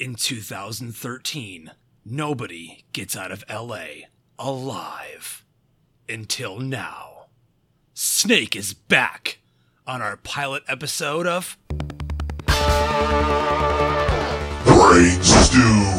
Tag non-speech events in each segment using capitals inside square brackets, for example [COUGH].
In 2013, nobody gets out of LA alive. Until now. Snake is back on our pilot episode of Brain Stew.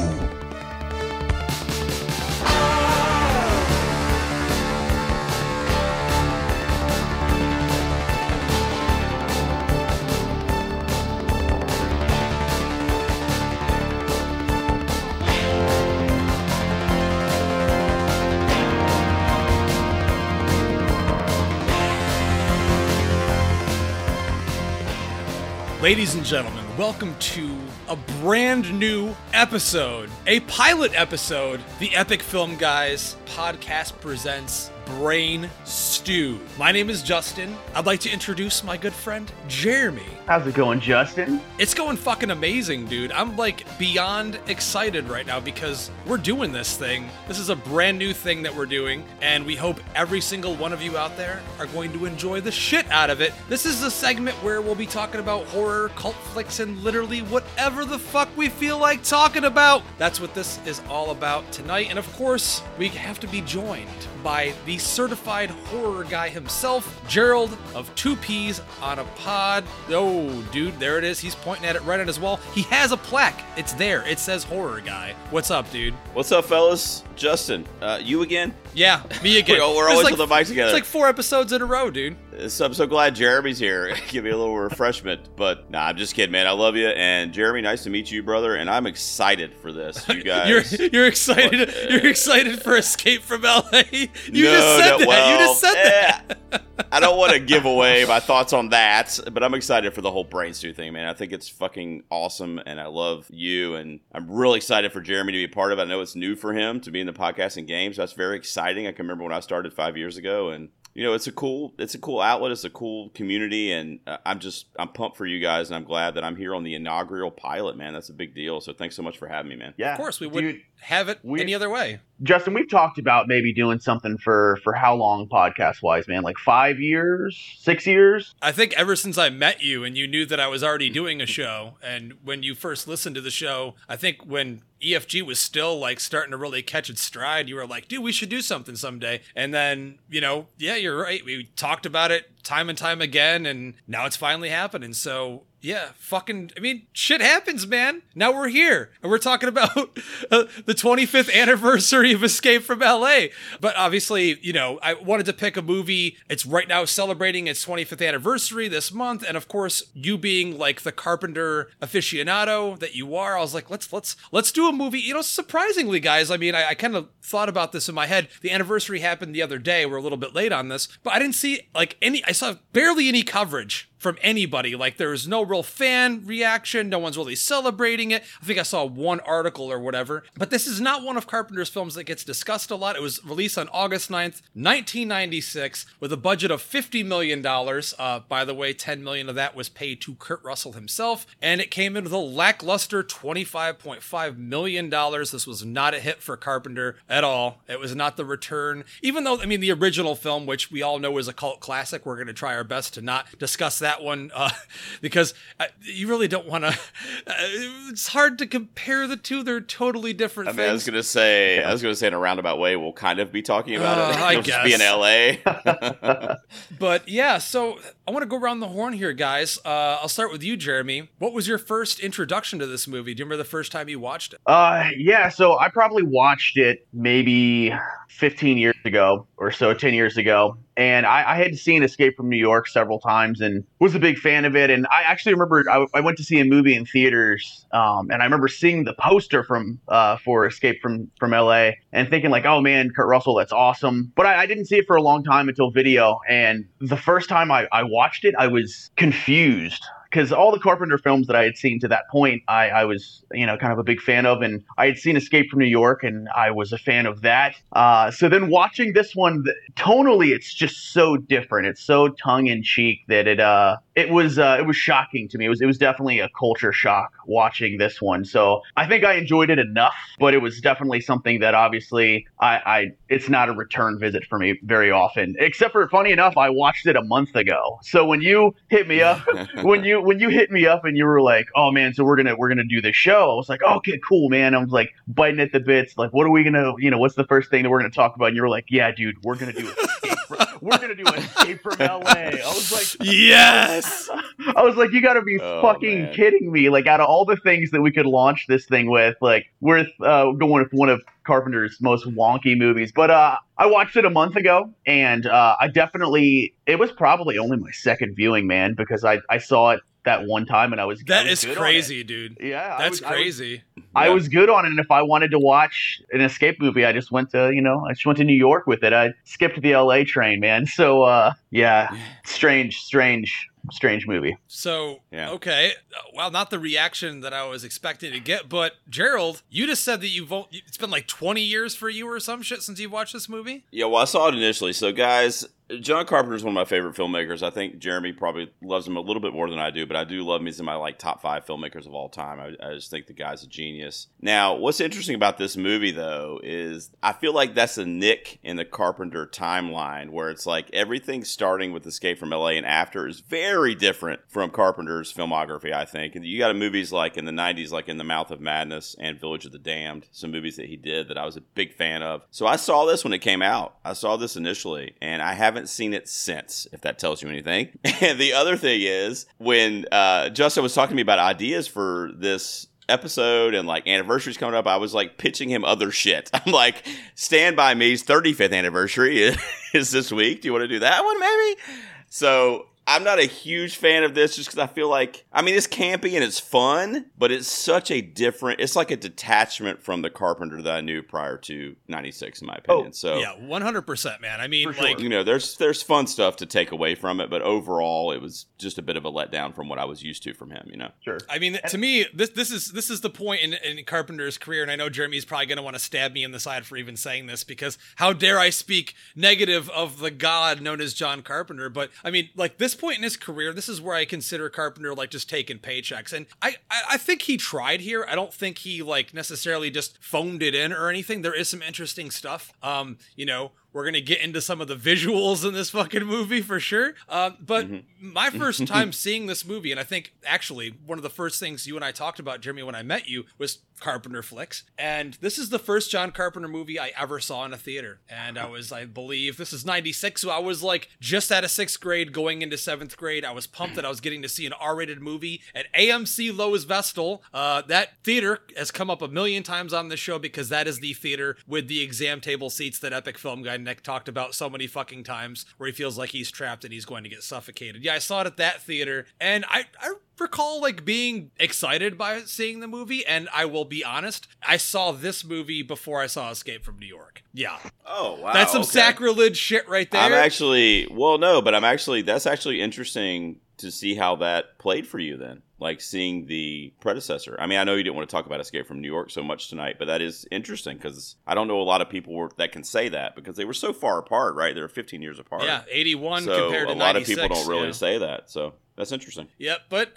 Ladies and gentlemen, welcome to a brand new episode, a pilot episode. The Epic Film Guys podcast presents Brain Stew. My name is Justin. I'd like to introduce my good friend, Jeremy. How's it going, Justin? It's going fucking amazing, dude. I'm like beyond excited right now because we're doing this thing. This is a brand new thing that we're doing, and we hope every single one of you out there are going to enjoy the shit out of it. This is a segment where we'll be talking about horror, cult flicks, and literally whatever the fuck we feel like talking about. That's what this is all about tonight. And of course, we have to be joined by the certified horror guy himself, Gerald of Two Peas on a Pod. Oh, dude, there it is. He's pointing at it right on his wall. He has a plaque. It's there. It says horror guy. What's up, dude? What's up, fellas? Justin, uh, you again? Yeah, me again. We're- we're always like, with the mic together. It's like four episodes in a row, dude. So I'm so glad Jeremy's here. [LAUGHS] Give me a little refreshment. But nah, I'm just kidding, man. I love you. And Jeremy, nice to meet you, brother. And I'm excited for this. You [LAUGHS] guys. You're you're excited. What? You're excited for Escape from LA. [LAUGHS] You No, just said no, that. well, you just said that. I don't want to give away my thoughts on that, but I'm excited for the whole brain stew thing, man. I think it's fucking awesome, and I love you, and I'm really excited for Jeremy to be a part of it. I know it's new for him to be in the podcasting game, so that's very exciting. I can remember when I started five years ago, and you know, it's a cool, it's a cool outlet, it's a cool community, and uh, I'm just, I'm pumped for you guys, and I'm glad that I'm here on the inaugural pilot, man. That's a big deal. So thanks so much for having me, man. Yeah. Of course, we wouldn't have it we- any other way. Justin, we've talked about maybe doing something for for how long podcast wise, man? Like five years, six years? I think ever since I met you and you knew that I was already doing a show, and when you first listened to the show, I think when EFG was still like starting to really catch its stride, you were like, dude, we should do something someday. And then, you know, yeah, you're right. We talked about it time and time again, and now it's finally happening. So, yeah, fucking, I mean, shit happens, man. Now we're here, and we're talking about [LAUGHS] uh, the 25th anniversary of Escape from LA. But obviously, you know, I wanted to pick a movie. It's right now celebrating its 25th anniversary this month, and of course, you being like the Carpenter aficionado that you are, I was like, let's let's let's do a movie. You know, surprisingly, guys, I mean, I, I kind of thought about this in my head. The anniversary happened the other day. We're a little bit late on this, but I didn't see like any. I saw barely any coverage from anybody. Like there was no real fan reaction. No one's really celebrating it. I think I saw one article or whatever. But this is not one of Carpenter's films that gets discussed a lot. It was released on August 9th, 1996, with a budget of $50 million. Uh, by the way, 10 million of that was paid to Kurt Russell himself. And it came in with a lackluster $25.5 million. This was not a hit for Carpenter at all. It was not the return. Even though, I mean, the original film, which we all know is a cult classic, we're going to try our best to not discuss that one uh, [LAUGHS] because uh, you really don't want to. [LAUGHS] Uh, it's hard to compare the two. They're totally different I mean, I was gonna say, I was gonna say in a roundabout way, we'll kind of be talking about Uh, [LAUGHS] it. I It'll be in. LA. But yeah, so I want to go around the horn here, guys. Uh, I'll start with you, Jeremy. What was your first introduction to this movie? Do you remember the first time you watched it? Uh yeah, so I probably watched it maybe fifteen years ago or so, ten years ago. And I, I had seen Escape from New York several times and was a big fan of it. And I actually remember I, I went to see a movie in theaters, um, and I remember seeing the poster from uh, for Escape from from LA and thinking like, oh man, Kurt Russell, that's awesome. But I, I didn't see it for a long time until video. And the first time I, I watched it, I was confused because all the Carpenter films that I had seen to that point, I, I was, you know, kind of a big fan of, and I had seen Escape from New York, and I was a fan of that. Uh, so then watching this one, tonally, it's just so different. It's so tongue in cheek that it, uh, it it was uh, it was shocking to me. It was it was definitely a culture shock watching this one. So I think I enjoyed it enough, but it was definitely something that obviously I, I it's not a return visit for me very often. Except for funny enough, I watched it a month ago. So when you hit me up, [LAUGHS] when you when you hit me up and you were like, oh man, so we're gonna we're gonna do this show, I was like, okay, cool, man. I was like biting at the bits, like, what are we gonna, you know, what's the first thing that we're gonna talk about? And you were like, yeah, dude, we're gonna do from, [LAUGHS] we're gonna do Escape from [LAUGHS] LA. I was like, Yes. [LAUGHS] I was like, you got to be Oh, fucking man. kidding me! Like, out of all the things that we could launch this thing with, like, we're uh, going with one of Carpenter's most wonky movies. But uh, I watched it a month ago, and uh, I definitely it was probably only my second viewing, man, because I I saw it that one time and I was I was is good on it. crazy, dude. Yeah, That's I was- crazy. I Yeah. was good on it, and if I wanted to watch an escape movie, I just went to you know I just went to New York with it. I skipped the L.A. train, man. [LAUGHS] So uh, yeah, strange, strange, strange movie. So, Yeah. okay. Well, not the reaction that I was expecting to get, but Gerald, you just said that you've it's been like 20 years for you or some shit since you've watched this movie? Yeah, well, I saw it initially. So, guys, John Carpenter is one of my favorite filmmakers. I think Jeremy probably loves him a little bit more than I do, but I do love him. He's in my like top five filmmakers of all time. I, I just think the guy's a genius. Now, what's interesting about this movie, though, is I feel like that's a nick in the Carpenter timeline where it's like everything starting with Escape from LA and after is very different from Carpenter's filmography, I think. And you got movies like in the 90s, like In the Mouth of Madness and Village of the Damned, some movies that he did that I was a big fan of. So I saw this when it came out. I saw this initially, and I haven't seen it since, if that tells you anything. [LAUGHS] And the other thing is, when uh, Justin was talking to me about ideas for this episode and like anniversaries coming up, I was like pitching him other shit. [LAUGHS] I'm like, Stand By Me's 35th anniversary [LAUGHS] is this week. Do you want to do that one, maybe? So I'm not a huge fan of this just because I feel like, I mean, it's campy and it's fun, but it's such a different, it's like a detachment from the Carpenter that I knew prior to 96, in my oh, opinion. Oh, so, Yeah, 100%, man. I mean, sure. like you know, there's there's fun stuff to take away from it, but overall, it was just a bit of a letdown from what I was used to from him. You know, Sure. I mean, to me, this this is this is the point in, in Carpenter's career, and I know Jeremy's probably going to want to stab me in the side for even saying this because how dare I speak negative of the god known as John Carpenter? But I mean, like this point in his career, this is where I consider Carpenter like just taking paychecks, and I I, I think he tried here. I don't think he like necessarily just phoned it in or anything. There is some interesting stuff. Um, you know. We're gonna get into some of the visuals in this fucking movie for sure. Um, but my [LAUGHS] first time seeing this movie, and I think actually one of the first things you and I talked about, Jeremy, when I met you, was Carpenter flicks. And this is the first John Carpenter movie I ever saw in a theater. And I was, I believe, this is '96, so I was like just out of sixth grade, going into seventh grade. I was pumped that I was getting to see an R-rated movie at AMC Loews Vestal. Uh, that theater has come up a million times on this show because that is the theater with the exam table seats that Epic Film Guy Nick talked about so many fucking times, where he feels like he's trapped and he's going to get suffocated. Yeah, I saw it at that theater, and I I recall like being excited by seeing the movie. And I will be honest, I saw this movie before I saw Escape from New York. Yeah, oh wow, that's some okay. sacrilege shit right there. I'm actually well, no, but I'm actually that's actually interesting to see how that played for you then. Like seeing the predecessor. I mean, I know you didn't want to talk about Escape from New York so much tonight, but that is interesting because I don't know a lot of people were, that can say that because they were so far apart, right? They were 15 years apart. yeah, 81 so compared to a lot of people don't really yeah. say that. So that's interesting. Yep, but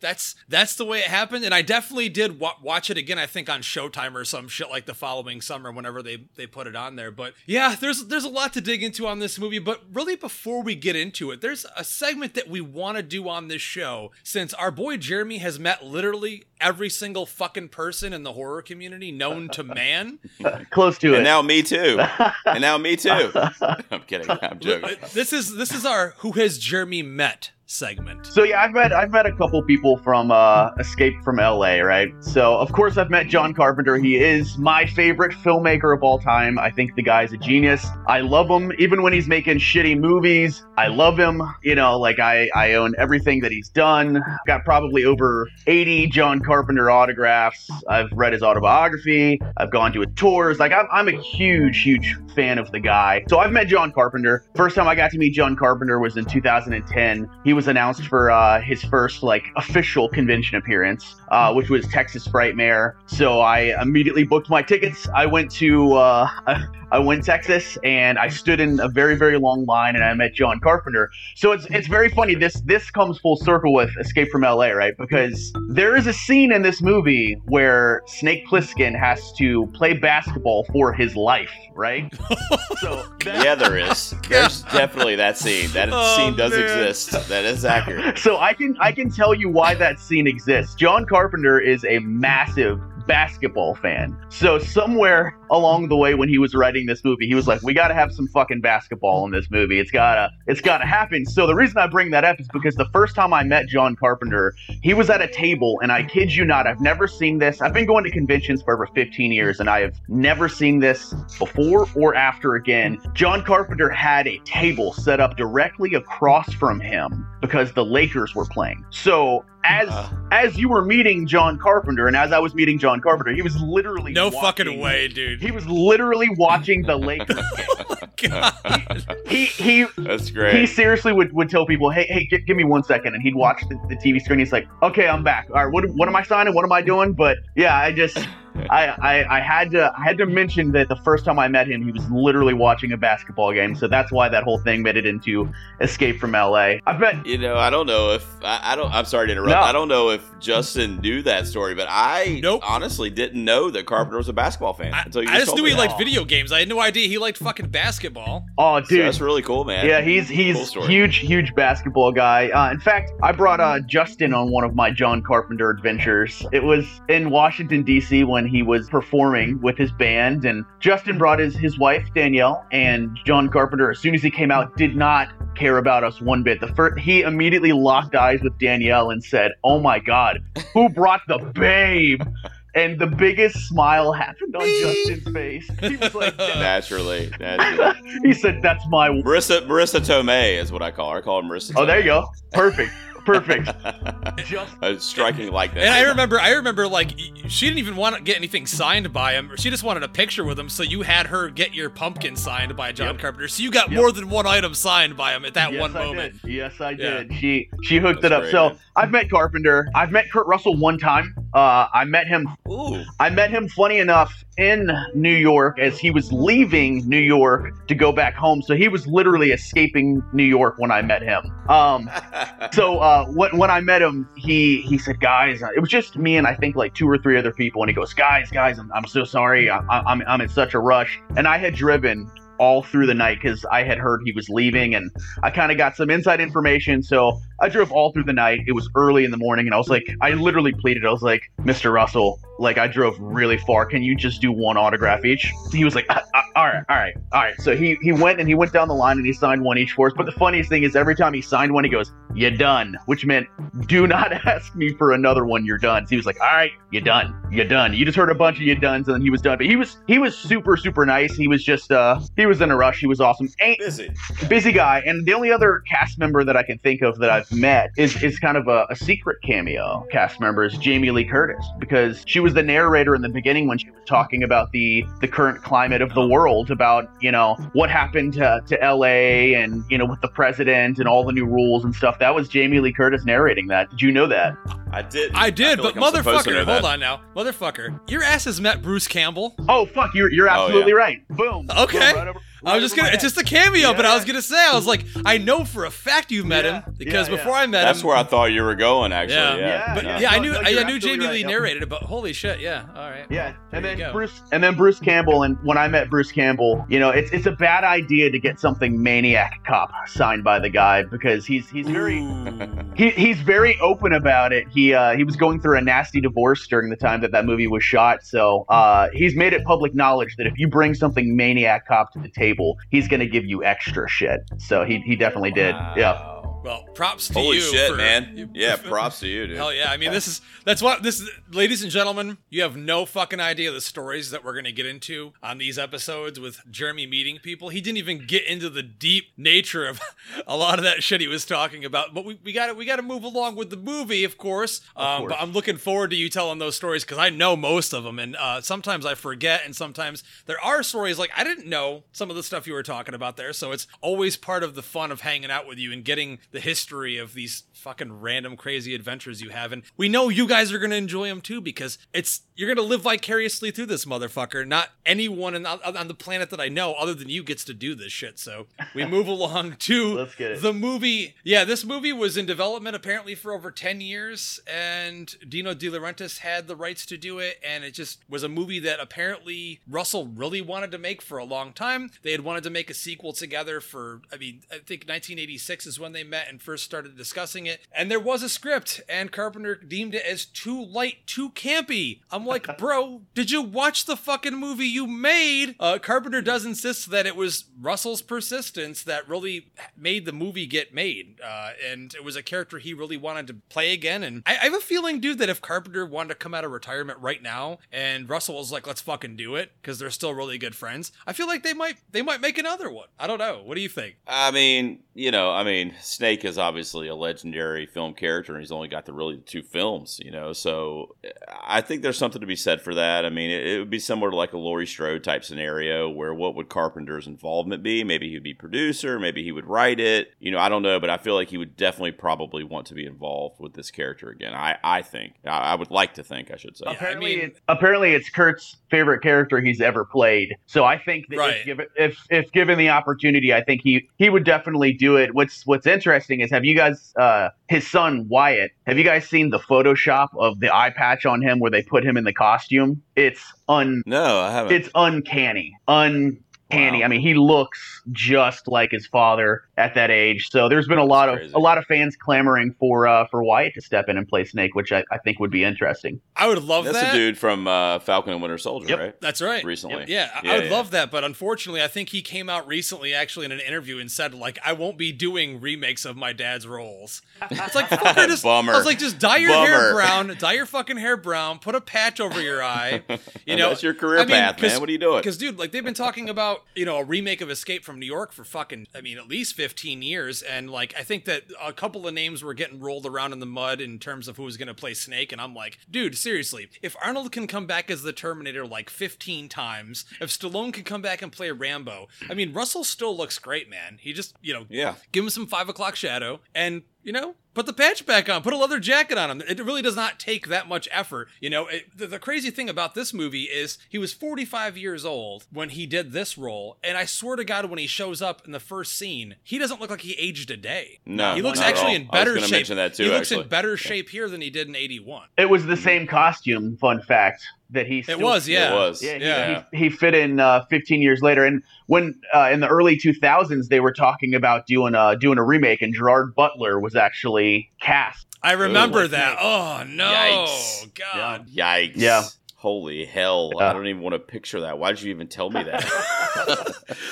that's that's the way it happened, and I definitely did wa- watch it again. I think on Showtime or some shit like the following summer, whenever they they put it on there. But yeah, there's there's a lot to dig into on this movie. But really, before we get into it, there's a segment that we want to do on this show since our boy Jeremy has met literally every single fucking person in the horror community known to man. [LAUGHS] Close to And it. now me too. and now me too. [LAUGHS] I'm kidding. I'm joking. this is this is our who has Jeremy met segment. So yeah, I've met I've met a couple people from uh, Escape from LA, right? So of course I've met John Carpenter. He is my favorite filmmaker of all time. I think the guy's a genius. I love him, even when he's making shitty movies. I love him. You know, like I I own everything that he's done. I've got probably over 80 John Carpenter autographs. I've read his autobiography. I've gone to his tours. Like I'm I'm a huge huge fan of the guy. So I've met John Carpenter. First time I got to meet John Carpenter was in 2010. He was was announced for uh, his first like official convention appearance, uh, which was Texas Frightmare. So I immediately booked my tickets. I went to uh, [LAUGHS] I went Texas and I stood in a very very long line and I met John Carpenter. So it's it's very funny. This this comes full circle with Escape from L.A. right because there is a scene in this movie where Snake Plissken has to play basketball for his life, right? [LAUGHS] so that- Yeah, there is. There's [LAUGHS] definitely that scene. That Oh, scene does man. exist. That is accurate. [LAUGHS] so I can I can tell you why that scene exists. John Carpenter is a massive basketball fan. So somewhere along the way when he was writing this movie, he was like, "We got to have some fucking basketball in this movie. It's gotta it's gotta happen." So the reason I bring that up is because the first time I met John Carpenter, he was at a table, and I kid you not, I've never seen this. I've been going to conventions for over 15 years, and I have never seen this before or after again. John Carpenter had a table set up directly across from him because the Lakers were playing. So as Uh. as you were meeting John Carpenter, and as I was meeting John Carpenter, he was literally No watching- fucking way, dude. He was literally watching the Lakers. [LAUGHS] Oh God. he he That's great. he seriously would, would tell people, hey, hey, gi- give me one second. And he'd watch the, the TV screen. He's like, okay, I'm back. All right, what, what am I signing? What am I doing? But yeah, I just, [LAUGHS] I, I, I had to, I had to mention that the first time I met him, he was literally watching a basketball game. So that's why that whole thing made it into Escape from LA. I've met, You know, I don't know if I, I don't. I'm sorry to interrupt. No. I don't know if Justin knew that story, but I Nope. honestly didn't know that Carpenter was a basketball fan I, until you I just told knew he that. liked video games. I had no idea he liked fucking basketball. oh, So dude. that's really cool, man. Yeah, he's he's story. huge, huge basketball guy. Uh, in fact, I brought uh, Justin on one of my John Carpenter adventures. It was in Washington D.C. when he was performing with his band, and Justin brought his his wife Danielle, and John Carpenter, as soon as he came out, did not care about us one bit. The first, he immediately locked eyes with Danielle and said, "Oh my God, who brought the babe?" And the biggest smile happened on [LAUGHS] Justin's face. He was like, [LAUGHS] naturally. naturally. [LAUGHS] he said, "That's my Marissa Marisa Tomei is what I call her. I call her Marissa. Oh, there you go. Perfect. Perfect. [LAUGHS] Just A striking likeness. And I remember, I remember, like she didn't even want to get anything signed by him. She just wanted a picture with him. So you had her get your pumpkin signed by John Yep. Carpenter. So you got Yep. more than one item signed by him at that yes, one I moment. Did. Yes, I Yeah. did. She she hooked That's it up. great, so man. I've met Carpenter. I've met Kurt Russell one time. Uh, I met him. Ooh. I met him. Funny enough, in New York as he was leaving New York to go back home. So he was literally escaping New York when I met him. Um, [LAUGHS] so uh, when, when I met him, he he said, "Guys, uh, it was just me and I think like two or three other people." And he goes, "Guys, guys, I'm, I'm so sorry. I, I, I'm I'm in such a rush." And I had driven all through the night because I had heard he was leaving, and I kind of got some inside information. So I drove all through the night. It was early in the morning, and I was like, I literally pleaded. I was like, "Mr. Russell, like I drove really far. Can you just do one autograph each?" He was like, "Uh, "All right, all right, all right." So he he went and he went down the line and he signed one each for us. But the funniest thing is, every time he signed one, he goes, "You done," which meant, "Do not [LAUGHS] ask me for another one. You're done." So he was like, "All right, you done, you done." You just heard a bunch of you done's, and then he was done. But he was he was super super nice. He was just uh he was in a rush. He was awesome. Ain't Busy. busy guy. And the only other cast member that I can think of that I've met is is kind of a, a secret cameo cast member is Jamie Lee Curtis because she was the narrator in the beginning when she was talking about the the current climate of the world about you know what happened to, to L.A. and you know with the president and all the new rules and stuff. That was Jamie Lee Curtis narrating that. Did you know that? I did. I did, feel but like I'm supposed to motherfucker, hold that. on now, motherfucker, your ass has met Bruce Campbell. Oh fuck, you're you're Oh, yeah. absolutely right. Boom. Okay. Boom, right over- I was just gonna. It's just a cameo, but I was gonna say, I was like, I know for a fact you've met Yeah, him because yeah, yeah. before I met That's him, that's where I thought you were going. Actually, Yeah. yeah. Yeah, but yeah. yeah, I knew, no, I, you're knew Jamie right, Lee narrated it, but holy shit, yeah, all right, Yeah, and There then. Bruce, and then Bruce Campbell, and when I met Bruce Campbell, you know, it's it's a bad idea to get something Maniac Cop signed by the guy because he's he's very he, he's very open about it. He uh, he was going through a nasty divorce during the time that that movie was shot, so uh, he's made it public knowledge that if you bring something Maniac Cop to the table, he's gonna give you extra shit. So he he definitely did. Yeah. Well, props to Holy you. shit, for- man! [LAUGHS] Yeah, props to you, dude. Hell yeah! I mean, this is that's what this, is, ladies and gentlemen. You have no fucking idea the stories that we're gonna get into on these episodes with Jeremy meeting people. He didn't even get into the deep nature of [LAUGHS] a lot of that shit he was talking about. But we, we got to we got to move along with the movie, of course. Um, course. But I'm looking forward to you telling those stories because I know most of them, and uh, sometimes I forget, and sometimes there are stories like I didn't know some of the stuff you were talking about there. So it's always part of the fun of hanging out with you and getting the history of these fucking random crazy adventures you have and we know you guys are going to enjoy them too because it's you're going to live vicariously through this motherfucker. Not anyone in, on the planet that i know other than you gets to do this shit so we move [LAUGHS] along to Let's get it. the movie. Yeah this movie was in development apparently for over 10 years and dino de laurentiis had the rights to do it and it just was a movie that apparently russell really wanted to make for a long time. They had wanted to make a sequel together for i mean i think 1986 is when they met and first started discussing it and there was a script and carpenter deemed it as too light too campy. I'm like [LAUGHS] bro did you watch the fucking movie you made? Uh, carpenter does insist that it was russell's persistence that really made the movie get made uh, and it was a character he really wanted to play again and I, I have a feeling dude that if carpenter wanted to come out of retirement right now and russell was like let's fucking do it because they're still really good friends i feel like they might they might make another one. I don't know. What do you think? I mean, you know, I mean, Snake is obviously a legendary film character, and he's only got the really two films, you know. So I think there's something to be said for that. I mean, it, it would be similar to like a Laurie Strode type scenario, where what would Carpenter's involvement be? Maybe he'd be producer, maybe he would write it. You know, I don't know, but I feel like he would definitely probably want to be involved with this character again. I I think I, I would like to think I should say. Yeah, I apparently, mean- it's, apparently, it's Kurt's favorite character he's ever played. So I think that Right. if, given, if if given the opportunity, I think he he would definitely do it. What's What's interesting is have you guys uh, his son Wyatt? Have you guys seen the Photoshop of the eye patch on him where they put him in the costume? It's un No, I haven't. it's uncanny, uncanny. Wow. I mean, he looks just like his father at that age. So there's been a lot of crazy. a lot of fans clamoring for uh, for Wyatt to step in and play Snake, which I, I think would be interesting. i would love That's that the dude from uh, Falcon and Winter Soldier, Yep. right? that's right Recently. Yeah, I, Yeah, I would yeah. love that, but unfortunately, I think he came out recently, actually, in an interview, and said like, "I won't be doing remakes of my dad's roles." It's like, fucker, [LAUGHS] just Bummer. I was like, just dye your hair brown, dye your fucking hair brown, put a patch over your eye. [LAUGHS] You know, that's your career I mean, path, 'cause- man. What are you doing? Because, dude, like they've been talking about, you know, a remake of Escape from New York for fucking, I mean, at least 15 years. And, like, I think that a couple of names were getting rolled around in the mud in terms of who was going to play Snake. And I'm like, dude, seriously, if Arnold can come back as the Terminator like 15 times, if Stallone can come back and play Rambo, I mean, Russell still looks great, man. He just, you know, Yeah. give him some five o'clock shadow and you know put the patch back on put a leather jacket on him. It really does not take that much effort you know. It, the, the crazy thing about this movie is he was 45 years old when he did this role and i swear to god when he shows up in the first scene he doesn't look like he aged a day. No, he looks not at actually all. in I was better gonna shape. mention that too, he looks in better shape here than he did in 81 It was the same costume. Fun fact that he it was yeah It was. Yeah, he, Yeah. He, he fit in uh, 15 years later, and when uh, in the early 2000s they were talking about doing a doing a remake, and Gerard Butler was actually cast. i remember like that me. oh no Yikes. god Yikes. Yeah. Holy hell. Yeah. I don't even want to picture that. Why did you even tell me that?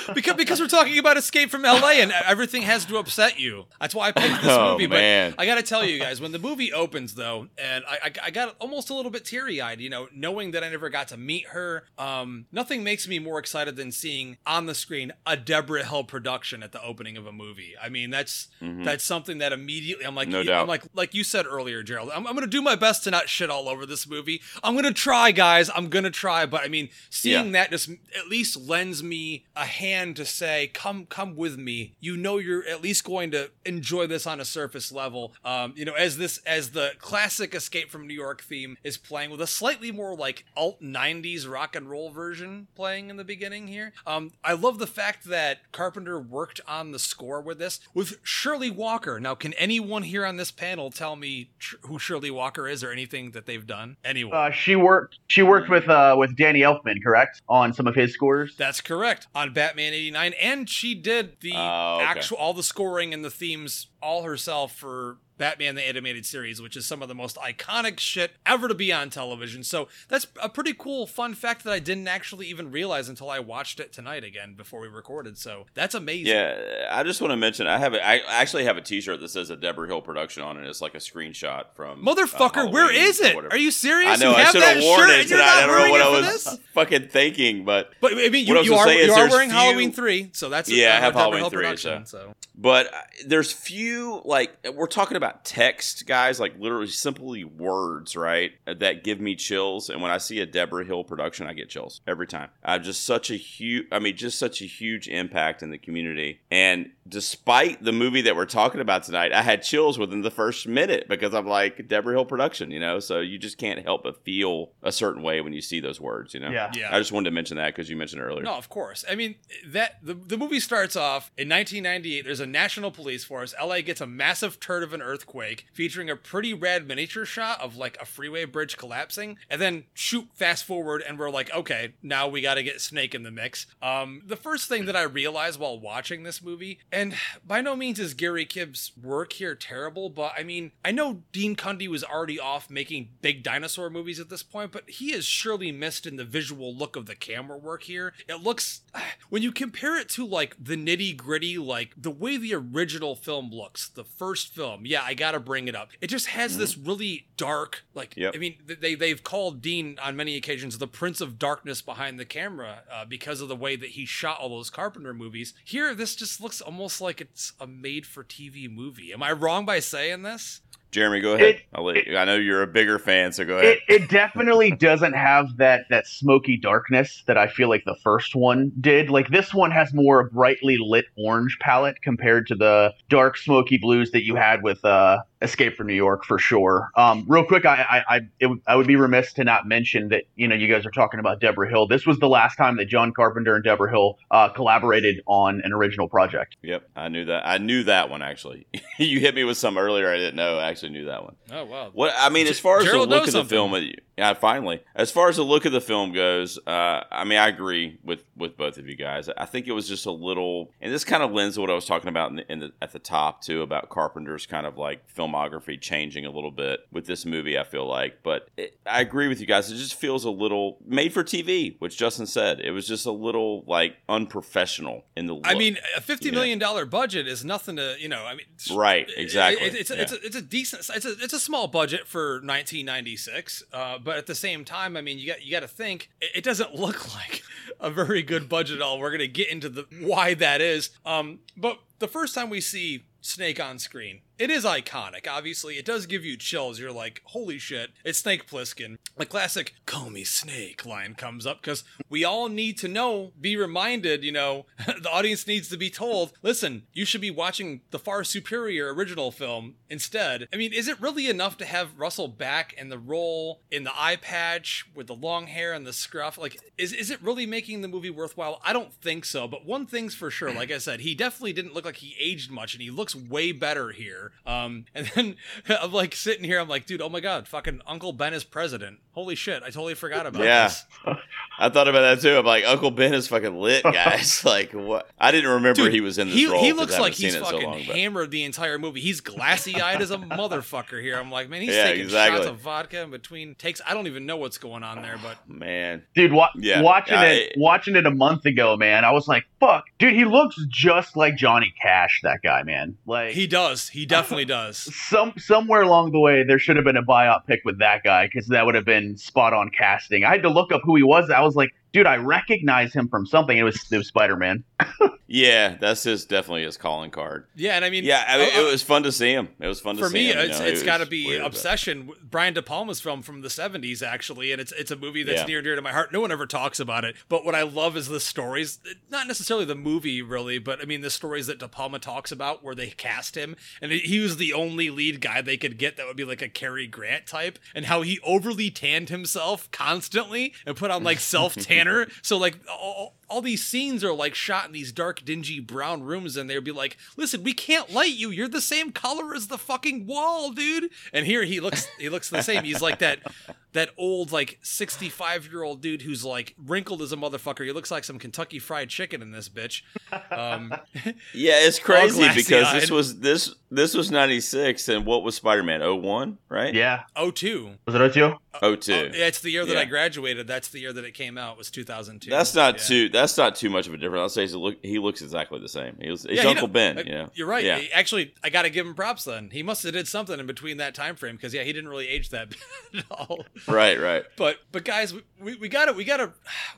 [LAUGHS] because, because we're talking about Escape from LA and everything has to upset you. That's why I picked this [LAUGHS] Oh, movie. man. But I got to tell you guys, when the movie opens though, and I, I, I got almost a little bit teary eyed, you know, knowing that I never got to meet her. Um, nothing makes me more excited than seeing on the screen a Debra Hill production at the opening of a movie. I mean, that's that's something that immediately I'm like, Mm-hmm. No I'm like, like you said earlier, Gerald. I'm, I'm going to do my best to not shit all over this movie. I'm going to try, guys. I'm going to try. But I mean, seeing Yeah. that just at least lends me a hand to say, "Come, come with me." You know, you're at least going to enjoy this on a surface level. Um, you know, as this as the classic Escape from New York theme is playing with a slightly more like alt '90s rock and roll version playing in the beginning here. Um, I love the fact that Carpenter worked on the score with this with Shirley Walker. Now, can anyone here on this panel tell me tr- who Shirley Walker is or anything that they've done? Anyone? Uh, she worked she worked with uh, with Danny Elfman, correct, on some of his scores. That's correct. On Batman 89 and she did the Oh, okay. actual all the scoring and the themes all herself for Batman the Animated Series, which is some of the most iconic shit ever to be on television. So that's a pretty cool fun fact that I didn't actually even realize until I watched it tonight again before we recorded. So that's amazing. yeah, I just want to mention I have a, I actually have a T-shirt that says a Debra Hill production on it. It's like a screenshot from uh, Motherfucker, where Halloween is it? Are you serious? I know, You I have should've that worn shirt it you're tonight. not I don't know what I was- this? [LAUGHS] fucking thinking, but But I mean, I you, you are you are wearing few- Halloween three, so that's Yeah, I uh, have Halloween Hill 3, production, so. But uh, there's few like we're talking about text, guys, like literally simply words, right? That give me chills. And when I see a Debra Hill production, I get chills every time. I have just such a huge, I mean, just such a huge impact in the community. And despite the movie that we're talking about tonight, I had chills within the first minute because I'm like Debra Hill production, you know. So you just can't help but feel a certain way when you see those words, you know. Yeah. Yeah. I just wanted to mention that because you mentioned it earlier. No, of course. I mean that the, the movie starts off in 1998. There's a national police force. LA gets a massive turd of an earthquake, featuring a pretty rad miniature shot of like a freeway bridge collapsing, and then shoot fast forward, and we're like, okay, now we got to get Snake in the mix. Um, the first thing that I realized while watching this movie, and by no means is Gary Kibbe's work here terrible, but I mean, I know Dean Cundey was already off making big dinosaur movies at this point, but he is surely missed in the visual look of the camera work here. It looks, [SIGHS] when you compare it to like the nitty gritty, like the way the original film looks, the first film, yeah, I gotta bring it up. It just has this really dark, like, Yep. I mean, they, they've called Dean on many occasions the Prince of Darkness behind the camera uh, because of the way that he shot all those Carpenter movies. Here, this just looks almost like it's a made for TV movie. Am I wrong by saying this? Jeremy, go ahead. It- I'll let you, I know you're a bigger fan, so go ahead. It, it definitely doesn't have that that smoky darkness that I feel like the first one did. Like this one has more a brightly lit orange palette compared to the dark smoky blues that you had with uh, Escape from New York for sure. Um, real quick, I I I, it, would- I would be remiss to not mention that you know you guys are talking about Debra Hill. This was the last time that John Carpenter and Debra Hill uh, collaborated on an original project. Yep, I knew that. I knew that one actually. [LAUGHS] you hit me with some earlier. I didn't know. I actually knew that one. Oh, wow. What I mean, as far as Gerald the look knows of the film, yeah, finally. As far as the look of the film goes, uh, I mean, I agree with with both of you guys. I think it was just a little, and this kind of lends to what I was talking about in the, in the, at the top too about Carpenter's kind of like filmography changing a little bit with this movie. I feel like, but it, I agree with you guys. It just feels a little made for TV, which Justin said. It was just a little like unprofessional in the. Look. I mean, a fifty Yeah. million dollar budget is nothing to you know. I mean, Right, exactly, it- it's, a, it's, a, it's a decent. It's a it's a small budget for 1996, uh, but at the same time, I mean, you got you got to think it, it doesn't look [LAUGHS] like a very good budget at all. We're gonna get into the why that is. Um, but the first time we see Snake on screen. It is iconic, obviously. It does give you chills. You're like, holy shit, it's Snake Plissken. The classic, call me Snake line comes up because we all need to know, be reminded, you know, [LAUGHS] the audience needs to be told, listen, you should be watching the far superior original film instead. I mean, is it really enough to have Russell back in the role in the eye patch with the long hair and the scruff? Like, is, is it really making the movie worthwhile? I don't think so. But one thing's for sure, like I said, he definitely didn't look like he aged much and he looks way better here. Um, [LAUGHS] and then I'm like sitting here, I'm like, dude, oh my god, fucking Uncle Ben is president. Holy shit, I totally forgot about Yeah. this. [LAUGHS] I thought about that too. I'm like, Uncle Ben is fucking lit, guys. [LAUGHS] like, what? I didn't remember Dude, he was in this he, role. he 'cause looks like he's it so fucking long, but- hammered the entire movie. He's glassy eyed as a motherfucker here. I'm like, man, he's Yeah, taking exactly. shots of vodka in between takes. I don't even know what's going on there, but [SIGHS] Man, Dude, wa- Yeah, watching I- it, watching it a month ago, man, I was like, "Fuck, dude, he looks just like Johnny Cash." That guy, man. Like he does. He definitely does. [LAUGHS] some somewhere along the way, there should have been a biopic with that guy because that would have been spot on casting. I had to look up who he was. I was like, dude, I recognize him from something. It was it was Spider Man. yeah, that's his definitely his calling card. Yeah, and I mean, Yeah, I mean, uh, it was fun to see him. It was fun to for see me, him. you know, it's it got to be weird, but- Obsession, Brian De Palma's film from the '70s, actually, and it's it's a movie that's Yeah. near and dear to my heart. No one ever talks about it, but what I love is the stories. Not necessarily the movie, really, but I mean the stories that De Palma talks about, where they cast him, and he was the only lead guy they could get that would be like a Cary Grant type, and how he overly tanned himself constantly and put on like [LAUGHS] self tanner. so like all, all these scenes are like shot in these dark, dingy brown rooms, and they'd be like, "Listen, we can't light you. You're the same color as the fucking wall, dude." And here he looks, he looks the same. He's like that, that old like 65 year old dude who's like wrinkled as a motherfucker. He looks like some Kentucky Fried Chicken in this bitch. Um, [LAUGHS] Yeah, it's [LAUGHS] crazy because this was this this was '96, and what was Spider Man? 01, right? Yeah, oh two. was it Ocho? 02. Oh, yeah, it's the year that I graduated. That's the year that it came out. Was 2002. That's not Yeah. too. that's not too much of a difference. I'll say he's look, he looks exactly the same. He was, he's Yeah, Uncle don't- Ben. uh, You know, You're right. Yeah. He- Actually, I got to give him props. Then he must have did something in between that time frame because yeah, he didn't really age that [LAUGHS] bad at all. Right, right. But but guys, we- we, we gotta we gotta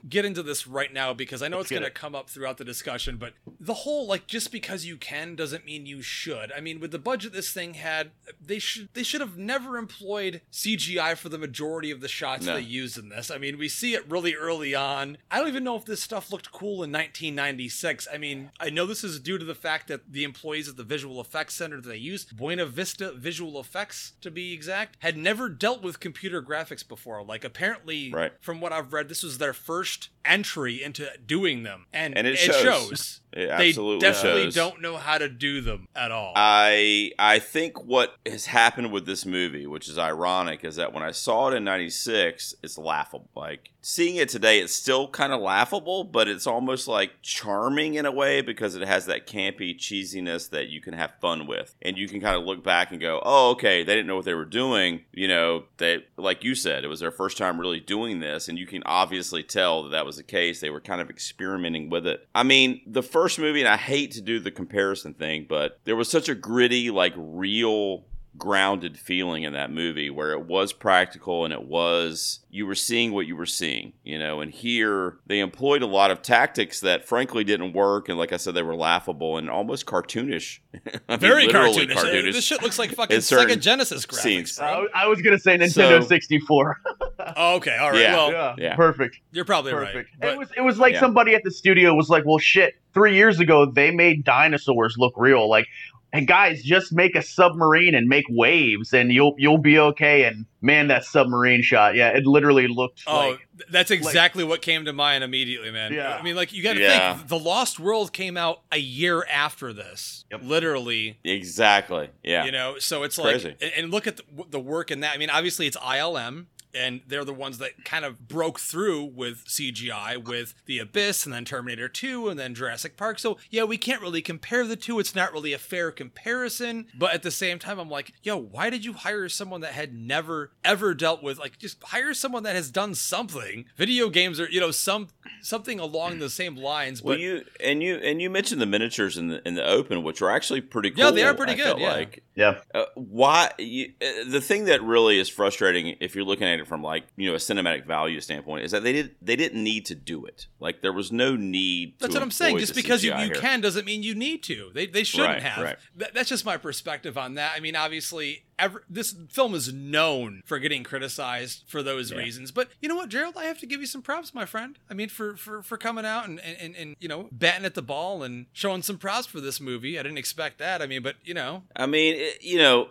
get into this right now because I know Let's it's get gonna come up throughout the discussion. But the whole like just because you can doesn't mean you should. I mean, with the budget this thing had, they should they should have never employed CGI for the majority of the shots No. they used in this. I mean, we see it really early on. I don't even know if this stuff looked cool in 1996. I mean, I know this is due to the fact that the employees at the Visual Effects Center that they used, Buena Vista Visual Effects to be exact, had never dealt with computer graphics before. Like apparently, Right. from what I've read, this was their first entry into doing them, and, And it shows. shows. It they absolutely definitely shows. don't know how to do them at all. I I think what has happened with this movie, which is ironic, is that when I saw it in '96, it's laughable. Like seeing it today, it's still kind of laughable, but it's almost like charming in a way because it has that campy cheesiness that you can have fun with, and you can kind of look back and go, "Oh, okay, they didn't know what they were doing." You know, they like you said, it was their first time really doing this, and you can obviously tell that that was the case. They were kind of experimenting with it. I mean, the first movie, and I hate to do the comparison thing, but there was such a gritty, like real grounded feeling in that movie where it was practical and it was you were seeing what you were seeing you know and here they employed a lot of tactics that frankly didn't work and like i said they were laughable and almost cartoonish [LAUGHS] I mean, Very literally cartoonish. This shit looks like fucking in certain Sega Genesis graphics, scenes. bro. I, I was gonna say Nintendo So- 64. [LAUGHS] Oh, okay, all right. Yeah. Well, yeah, yeah. perfect, you're probably perfect. right. it was it was like Yeah. somebody at the studio was like, "Well, shit, three years ago they made dinosaurs look real." Like, and guys, just make a submarine and make waves, and you'll you'll be okay. And man, that submarine shot, yeah, it literally looked Oh, like th- that's exactly what came to mind immediately, man. Yeah. I mean, like you got to Yeah. think the Lost World came out a year after this, Yep. literally. exactly yeah You know, so it's Crazy. like, and, and look at the, the work in that. I mean, obviously it's ILM. And they're the ones that kind of broke through with CGI, with The Abyss, and then Terminator 2, and then Jurassic Park. So, yeah, we can't really compare the two. It's not really a fair comparison. But at the same time, I'm like, yo, why did you hire someone that had never, ever dealt with, like, just hire someone that has done something? Video games are, you know, some something along the same lines. But well, you and you and you mentioned the miniatures in the in the open, which are actually pretty cool. Yeah, they are pretty I good, yeah. Like yeah, Uh, why you, uh, the thing that really is frustrating if you're looking at it from like you know a cinematic value standpoint is that they did they didn't need to do it like there was no need That's what I'm saying. Just because you, CGI you here. can doesn't mean you need to. They, they shouldn't Right, have. right. That, that's just my perspective on that. I mean, obviously, ever, this film is known for getting criticized for those Yeah. reasons. But you know what, Gerald? I have to give you some props, my friend. I mean, for for, for coming out and, and, and, you know, batting at the ball and showing some props for this movie. I didn't expect that. I mean, but, you know, I mean, it, you know,